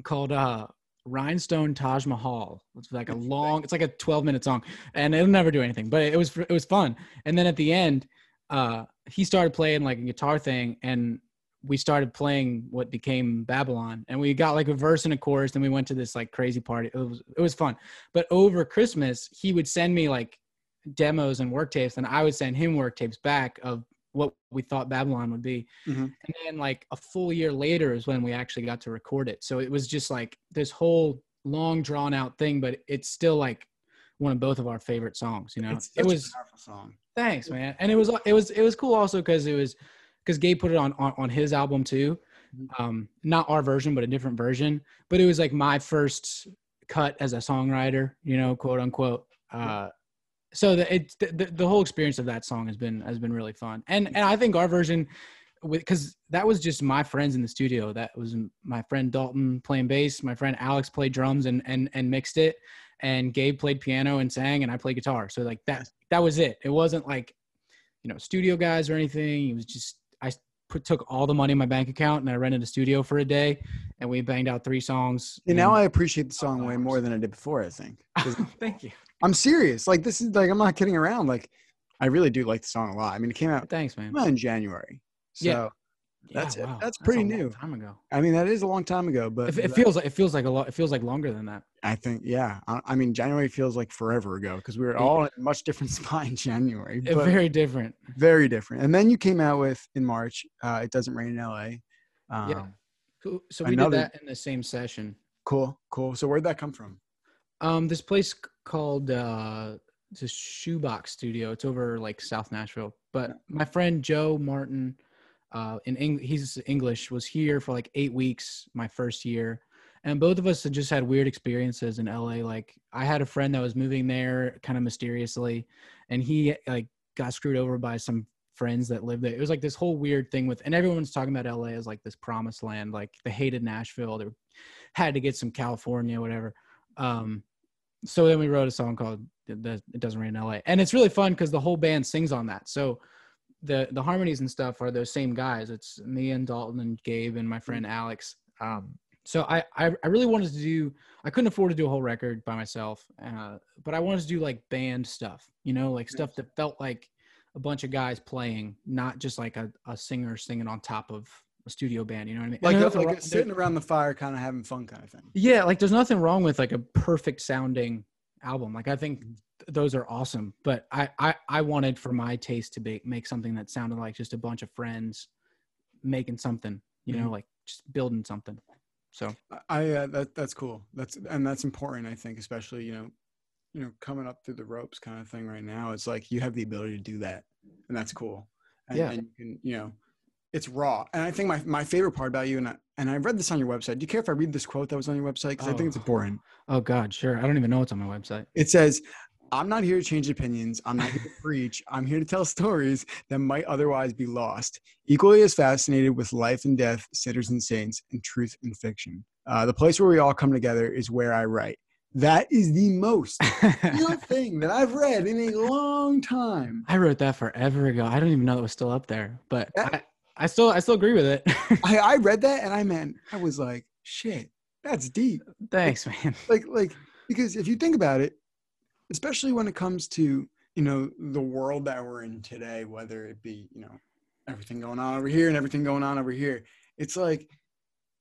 called uh rhinestone taj mahal it's like a long it's like a 12 minute song and it'll never do anything but it was it was fun and then at the end uh he started playing like a guitar thing and we started playing what became Babylon, and we got like a verse and a chorus. Then we went to this like crazy party. It was it was fun. But over Christmas, he would send me like demos and work tapes, and I would send him work tapes back of what we thought Babylon would be. Mhm. And then like a full year later is when we actually got to record it. So it was just like this whole long drawn out thing, but it's still like one of both of our favorite songs. You know, it was powerful song. Thanks, man. And it was it was it was cool also because it was because Gabe put it on, on on his album too, Mhm. um, not our version but a different version. But it was like my first cut as a songwriter, you know, quote unquote. Uh, so the, it the, the whole experience of that song has been has been really fun, and and I think our version, because that was just my friends in the studio. That was my friend Dalton playing bass, my friend Alex played drums and and and mixed it, and Gabe played piano and sang, and I played guitar. So like that that was it. It wasn't like, you know, studio guys or anything. It was just I put took all the money in my bank account and I rented a studio for a day, and we banged out three songs. And now I appreciate the song way more than I did before. I think thank you. I'm serious. Like this is like I'm not kidding around. Like I really do like the song a lot. I mean, it came out, Thanks, man. out in January. So Yeah. That's Yeah, it. wow. That's pretty a long new. time ago. I mean, that is a long time ago, but It, it feels like it feels like a lot. It feels like longer than that. I think, yeah. I, I mean, January feels like forever ago because we were all in a much different spot in January, very different. very different. And then you came out with in March, uh, "It Doesn't Rain in L.A." Um, Yeah. Cool. So we another- did that in the same session. Cool, cool. So where'd that come from? Um, this place called uh, the Shoebox Studio. It's over like South Nashville. But my friend Joe Martin, uh, in Eng- he's English, was here for like eight weeks my first year, and both of us had just had weird experiences in LA. Like I had a friend that was moving there kind of mysteriously, and he like got screwed over by some friends that lived there. It was like this whole weird thing with, and everyone's talking about LA as like this promised land. Like they hated Nashville. They had to get some California, whatever. Um, so then we wrote a song called "It Does- It Doesn't Rain in LA," and it's really fun because the whole band sings on that. So the the harmonies and stuff are those same guys. It's me and Dalton and Gabe and my friend Alex. Um, so I, I I really wanted to do. I couldn't afford to do a whole record by myself, uh, but I wanted to do like band stuff. You know, like stuff that felt like a bunch of guys playing, not just like a, a singer singing on top of a studio band. You know what I mean? Like, a, like wrong- a sitting around the fire, kind of having fun, kind of thing. yeah, like there's nothing wrong with like a perfect sounding album. Like I think Mhm. th- those are awesome, but I I I wanted for my taste to be, make something that sounded like just a bunch of friends making something, you know, Mhm. like just building something. So I- I uh, that that's cool. That's and that's important. I think, especially you know, you know, coming up through the ropes kind of thing right now. It's like you have the ability to do that, and that's cool. And, Yeah. and you can you know, it's raw. And I think my my favorite part about you and I, and I read this on your website. Do you care if I read this quote that was on your website? Because I think it's Oh. important. oh god, sure. I don't even know what's on my website. It says. I'm not here to change opinions. I'm not here to preach. I'm here to tell stories that might otherwise be lost. Equally as fascinated with life and death, sinners and saints, and truth and fiction. Uh, the place where we all come together is where I write. That is the most real thing that I've read in a long time. I wrote that forever ago. I don't even know it was still up there, but Yeah. I, I still I still agree with it. I, I read that and I meant I was like, shit, that's deep. Thanks, man. Like like because if you think about it, especially when it comes to you know the world that we're in today, whether it be you know everything going on over here and everything going on over here, it's like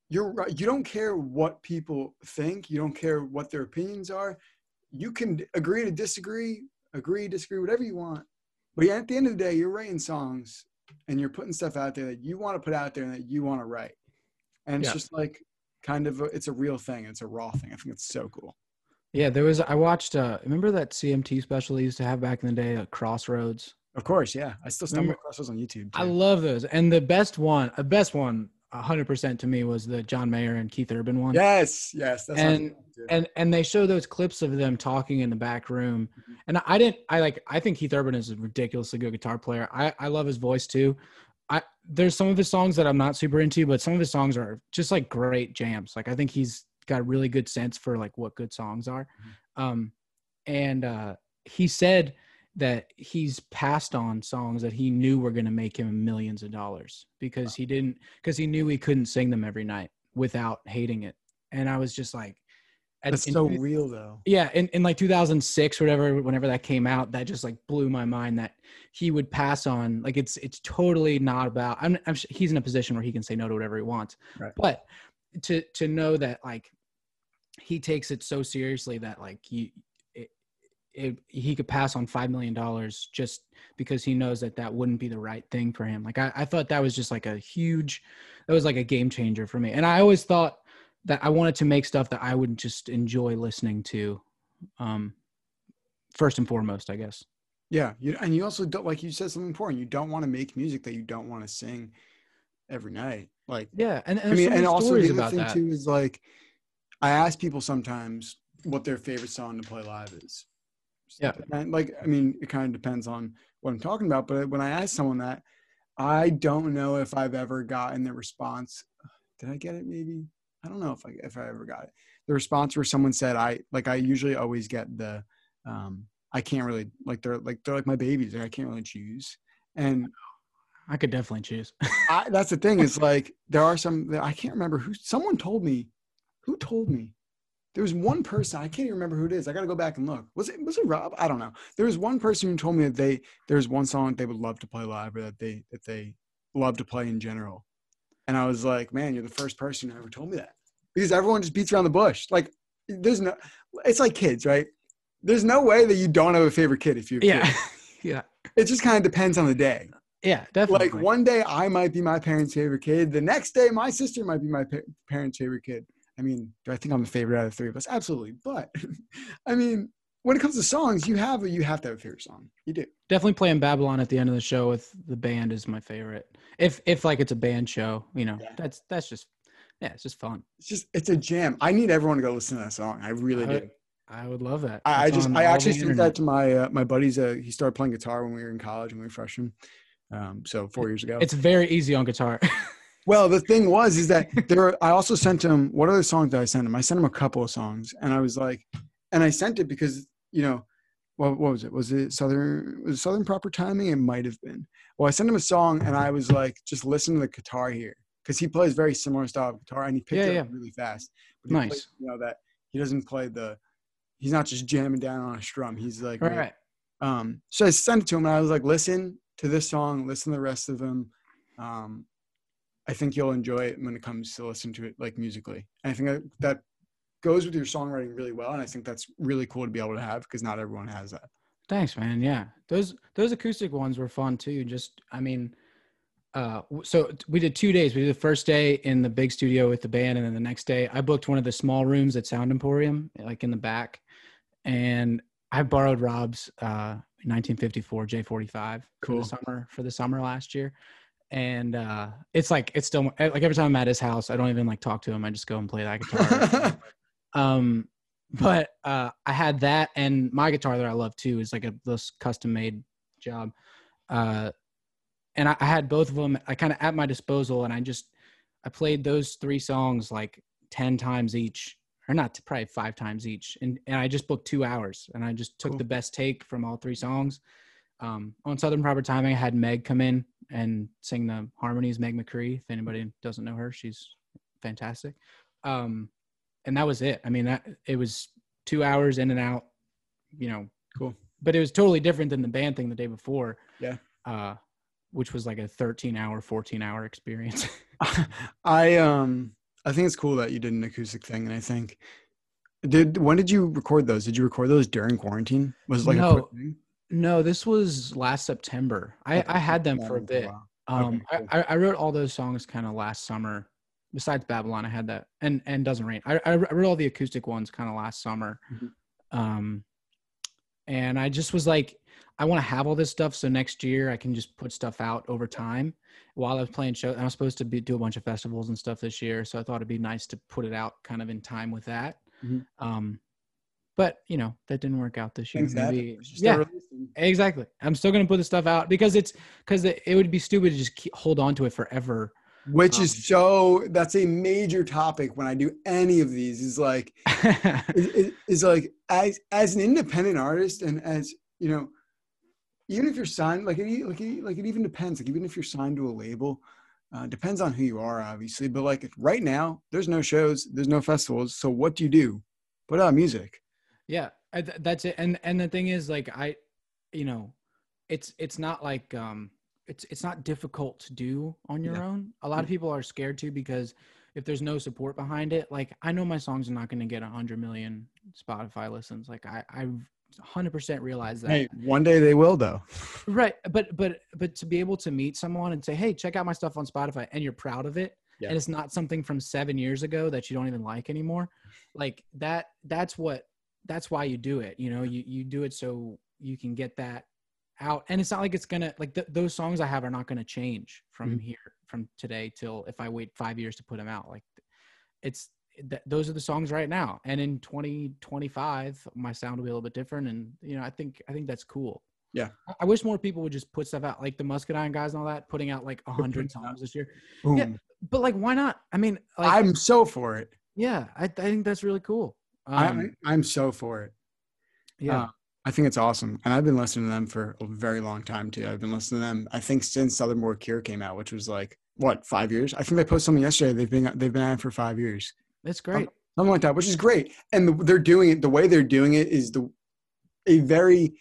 you're right. You don't care what people think. You don't care what their opinions are. You can agree to disagree, agree, disagree, whatever you want. But yeah, at the end of the day, you're writing songs and you're putting stuff out there that you want to put out there and that you want to write. And it's Yeah. just like kind of a, it's a real thing. It's a raw thing. I think it's so cool. Yeah, there was I watched uh remember that CMT special they used to have back in the day at Crossroads? Of course, yeah. I still stumble Remember- across those on YouTube. I love those. And the best one, the best one, hundred percent to me was the John Mayer and Keith Urban one. yes, yes. That's And- And and they show those clips of them talking in the back room. Mhm. And I didn't I like I think Keith Urban is a ridiculously good guitar player. I, I love his voice too. I there's some of his songs that I'm not super into, but some of his songs are just like great jams. Like I think he's got a really good sense for like what good songs are. Um and uh he said that he's passed on songs that he knew were going to make him millions of dollars because he didn't because he knew he couldn't sing them every night without hating it and i was just like at- That's in so real, though. yeah in, in like 2006 whatever whenever that came out that just like blew my mind that he would pass on like it's it's totally not about i'm, I'm he's in a position where he can say no to whatever he wants Right. but to to know that like he takes it so seriously that like he it, he could pass on five million dollars just because he knows that that wouldn't be the right thing for him like I, I thought that was just like a huge that was like a game changer for me and i always thought that i wanted to make stuff that i would just enjoy listening to um first and foremost i guess Yeah, you, and you also don't like you said something important. You don't want to make music that you don't want to sing every night. Like yeah and, and I mean, and also the other thing that too is like, I ask people sometimes what their favorite song to play live is. Yeah. and like I mean, it kind of depends on what I'm talking about. But when I ask someone that, I don't know if I've ever gotten the response. Did I get it? Maybe I don't know if I if I ever got it. The response where someone said I like I usually always get the um I can't really like they're like they're like my babies like I can't really choose and i could definitely choose I, that's the thing is like there are some I can't remember who someone told me who told me there was one person I can't even remember who it is I got to go back and look was it was it Rob I don't know there was one person who told me that they there's one song they would love to play live or that they that they love to play in general and I was like, man, you're the first person who ever told me that because everyone just beats around the bush. Like, there's no, it's like kids, right? There's no way that you don't have a favorite kid if you. Yeah, yeah. It just kind of depends on the day. Yeah, definitely. Like one day I might be my parents' favorite kid. The next day my sister might be my pa- parents' favorite kid. I mean, do I think I'm the favorite out of the three of us? Absolutely. But I mean, when it comes to songs, you have you have to have a favorite song. You do. Definitely playing Babylon at the end of the show with the band is my favorite. If if like it's a band show, you know, Yeah. that's that's just yeah, it's just fun. It's just it's a jam. I need everyone to go listen to that song. I really I- do. I would love that. I, I just I actually sent internet. that to my uh, my buddies. Uh, he started playing guitar when we were in college when we were freshmen. Um, so four years ago. It's very easy on guitar. Well, the thing was, is that there. Were, I also sent him. What other songs did I send him? I sent him a couple of songs, and I was like, and I sent it because you know, what, what was it? Was it Southern? Was it Southern Proper Timing? It might have been. Well, I sent him a song, and I was like, just listen to the guitar here, because he plays very similar style of guitar, and he picked Yeah, it up really fast. But Nice. plays, you know that he doesn't play the. He's not just jamming down on a strum. He's like, All right. um, so I sent it to him and I was like, listen to this song, listen to the rest of them. Um, I think you'll enjoy it when it comes to listen to it like musically. And I think that, that goes with your songwriting really well. And I think that's really cool to be able to have because not everyone has that. Thanks, man. Yeah, those those acoustic ones were fun too. Just, I mean, uh, so we did two days. We did the first day in the big studio with the band, and then the next day I booked one of the small rooms at Sound Emporium, like in the back, and I borrowed Rob's uh, 1954 J45 for Cool. the summer for the summer last year, and uh, it's like it's still like every time I'm at his house, I don't even like talk to him. I just go and play that guitar. um but uh i had that and my guitar that i love too is like a this custom made job uh and I, I had both of them i kind of at my disposal and i just i played those three songs like 10 times each or not probably five times each and, and i just booked two hours and i just took Cool. the best take from all three songs um on southern proper timing i had meg come in and sing the harmonies meg mcree if anybody doesn't know her she's fantastic um and that was it. I mean, that it was two hours in and out, you know. Cool. But it was totally different than the band thing the day before. Yeah. Uh, which was like a 13 hour, 14 hour experience. I, um, I think it's cool that you did an acoustic thing. And I think, did, when did you record those? Did you record those during quarantine? Was it like a No. No, this was last September. I, Okay, I had them for a bit. Um, Okay, cool. I, I wrote all those songs kind of last summer. Besides Babylon, I had that, and and doesn't rain. I I wrote all the acoustic ones kind of last summer, Mhm. um, and I just was like, I want to have all this stuff so next year I can just put stuff out over time. While I was playing shows, I was supposed to be do a bunch of festivals and stuff this year, so I thought it'd be nice to put it out kind of in time with that. Mhm. Um, but you know that didn't work out this year. Maybe, yeah, releasing. Exactly. I'm still gonna put the stuff out because it's because it, it would be stupid to just keep, hold on to it forever. Which Um, is so, that's a major topic when I do any of these is like, is, is- like as as an independent artist and as you know even if you're signed like it, like it, like it even depends like even if you're signed to a label uh, depends on who you are obviously but like right now there's no shows there's no festivals so what do you do put out music yeah, th- that's it. And and the thing is, like I, you know, it's it's not like um it's it's not difficult to do on your Yeah. own. A lot of people are scared to because if there's no support behind it, like I know my songs are not going to get a hundred million Spotify listens. Like I I. 100% realize that. hey one day they will though Right, but but but to be able to meet someone and say, "Hey, check out my stuff on Spotify," and you're proud of it, Yeah. and it's not something from seven years ago that you don't even like anymore, like that. That's what. That's why you do it. You know, you you do it so you can get that out, and it's not like it's gonna like th- those songs I have are not gonna change from Mhm. here from today till if I wait five years to put them out. Like, it's th- those are the songs right now, and in 2025, my sound will be a little bit different, and you know, I think I think that's cool. I- I wish more people would just put stuff out, like the Muscadine guys and all that, putting out like a hundred songs this year. Boom. But like, why not? I mean, like, i'm so for it yeah, I, I think that's really cool. Um, I, i'm so for it yeah, Uh, I think it's awesome, and I've been listening to them for a very long time too. I've been listening to them. I think since Southern War Cure came out, which was like what five years. I think they posted something yesterday. They've been they've been at it for five years, it's great. something like that, which is great. And the, they're doing it the way they're doing it is the a very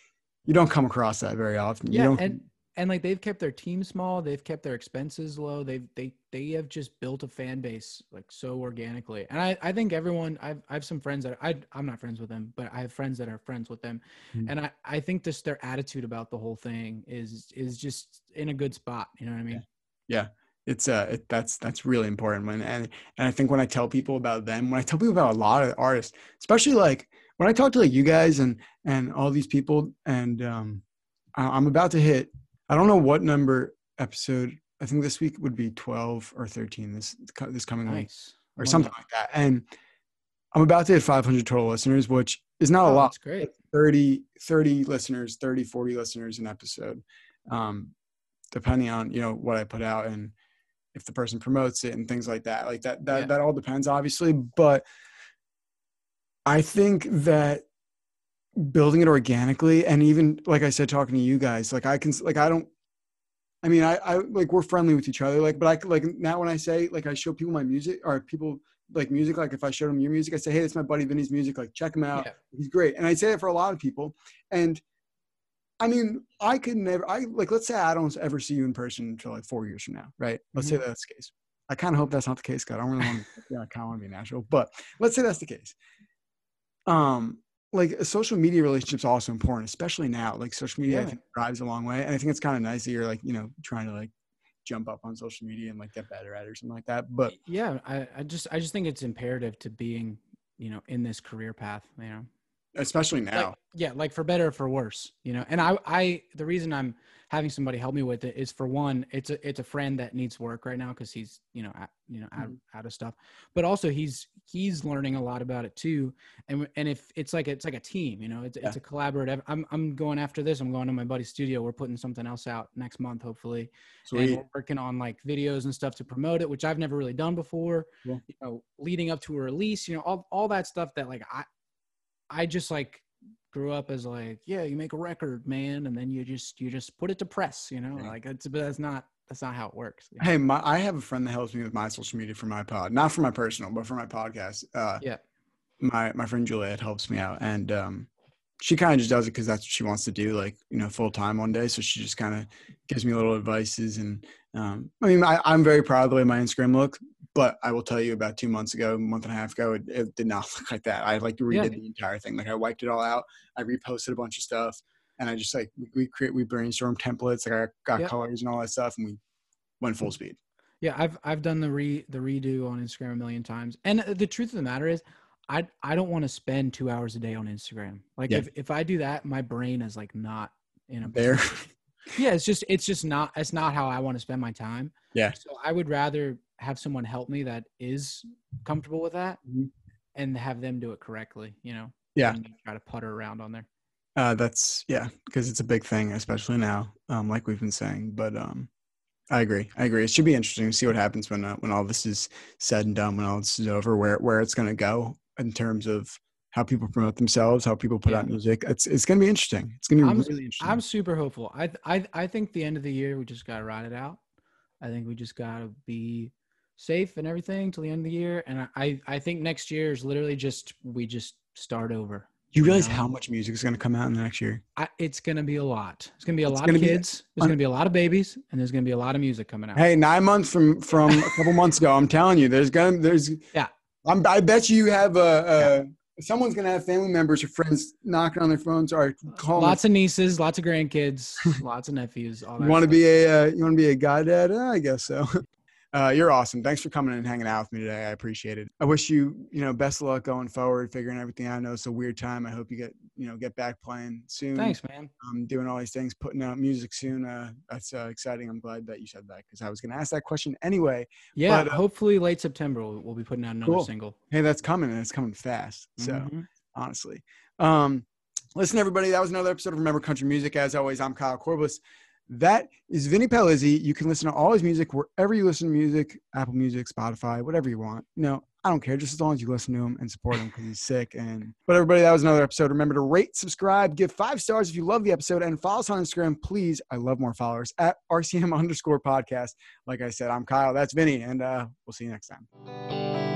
you don't come across that very often. You Yeah, don't, and and like they've kept their team small they've kept their expenses low they've they they have just built a fan base like so organically and i i think everyone i've i have some friends that i i'm not friends with them but i have friends that are friends with them Mhm. and i i think this their attitude about the whole thing is is just in a good spot you know what i mean Yeah. it's uh it, that's that's really important when and and I think when I tell people about them, when I tell people about a lot of artists, especially like when I talk to like you guys and and all these people, and um, I- I'm about to hit. I don't know what number episode. I think this week would be 12 or 13. This this coming week or Love something like that. And I'm about to hit 500 total listeners, which is not a Oh, lot. that's great 30 30 listeners 30 40 listeners an episode um depending on you know what i put out and if the person promotes it and things like that like that that, Yeah. that all depends obviously but i think that building it organically and even like i said talking to you guys like i can like i don't i mean i i like we're friendly with each other like but i like now when i say like i show people my music or people like music like if i showed them your music i say hey that's my buddy vinnie's music like check him out. Yeah. He's great. And i say it for a lot of people. And i mean i could never i like let's say i don't ever see you in person until like four years from now right? Let's say that's the case. I kind of hope that's not the case god i don't really want to yeah, i kind of want to be natural but let's say that's the case. Um like uh, social media relationship's also important especially now like social media i Yeah. think drives a long way and i think it's kind of nice that you're like you know trying to like jump up on social media and like get better at it or something like that but yeah I, I just i just think it's imperative to being you know in this career path you know especially now. like, yeah like for better or for worse you know? And i i the reason i'm having somebody help me with it is for one it's a it's a friend that needs work right now because he's you know out, you know out, mm-hmm. out of stuff. But also he's he's learning a lot about it too. And and if it's like it's like a team you know? It's, it's a collaborative i'm i'm going after this i'm going to my buddy's studio we're putting something else out next month hopefully. And we're working on like videos and stuff to promote it, which I've never really done before. Yeah. You know, leading up to a release, you know, all all that stuff that like I I just like grew up as like, yeah, you make a record, man, and then you just you just put it to press, you know, like it's but that's not that's not how it works. you know? Hey, my, I have a friend that helps me with my social media for my pod, not for my personal, but for my podcast. Uh, Yeah. My my friend Juliet helps me out, and um, she kind of just does it because that's what she wants to do, like you know, full time one day. So she just kind of gives me little advices, and um, I mean, I, I'm very proud of the way my Instagram looked. But I will tell you, about two months ago, a month and a half ago, it, it did not look like that. I like redid Yeah. the entire thing. Like I wiped it all out. I reposted a bunch of stuff, and I just like we, we create we brainstorm templates. Like I got Yep. colors and all that stuff, and we went full speed. Yeah, I've I've done the re the redo on Instagram a million times. And uh, the truth of the matter is I I don't want to spend 2 hours a day on Instagram. Like Yeah. if if I do that, my brain is like not in a There. yeah it's just it's just not it's not how i want to spend my time Yeah. so i would rather have someone help me that is comfortable with that Mhm. and have them do it correctly you know Yeah. try to putter around on there Uh, that's yeah, because it's a big thing, especially now, um, like we've been saying. But um, I agree. I agree. It should be interesting to see what happens when uh, when all this is said and done, when all this is over, where where it's going to go in terms of how people promote themselves, how people put Yeah. out music. It's it's going to be interesting. It's going to be I'm- really interesting. i'm super hopeful I, I i think the end of the year we just gotta ride it out i think we just gotta be safe and everything till the end of the year and i i, think next year is literally just we just start over you realize know? how much music is going to come out in the next year? I, it's gonna be a lot. It's gonna be a It's lot of be kids. There's gonna be a lot of babies, and there's gonna be a lot of music coming out. Hey, nine months from from a couple months ago, I'm telling you, there's gonna there's Yeah. I'm, I bet you have a, a someone's gonna have family members or friends knocking on their phones or calling. lots of nieces, lots of grandkids, lots of nephews. All. You want to be a uh, you want to be a goddad? Uh, I guess so. Uh, you're awesome. Thanks for coming and hanging out with me today. I appreciate it. I wish you you know best of luck going forward, figuring everything out. I know it's a weird time. I hope you get you know get back playing soon. Thanks, man. Um, doing all these things, putting out music soon. Uh, that's uh, exciting. I'm glad that you said that because I was going to ask that question anyway. Yeah, But, uh, hopefully late September we'll, we'll be putting out another Cool. single. Hey, that's coming and it's coming fast. So Mhm. honestly. Um, listen, everybody, that was another episode of Remember Country Music. As always, I'm Kyle Corbliss. That is Vinnie Paolizzi. You can listen to all his music wherever you listen to music, Apple Music, Spotify, whatever you want. You know, I don't care, just as long as you listen to him and support him because he's sick. And but everybody, that was another episode. Remember to rate, subscribe, give five stars if you love the episode, and follow us on Instagram, please. I love more followers at RCM underscore podcast. Like I said, I'm Kyle. That's Vinnie, and uh, we'll see you next time.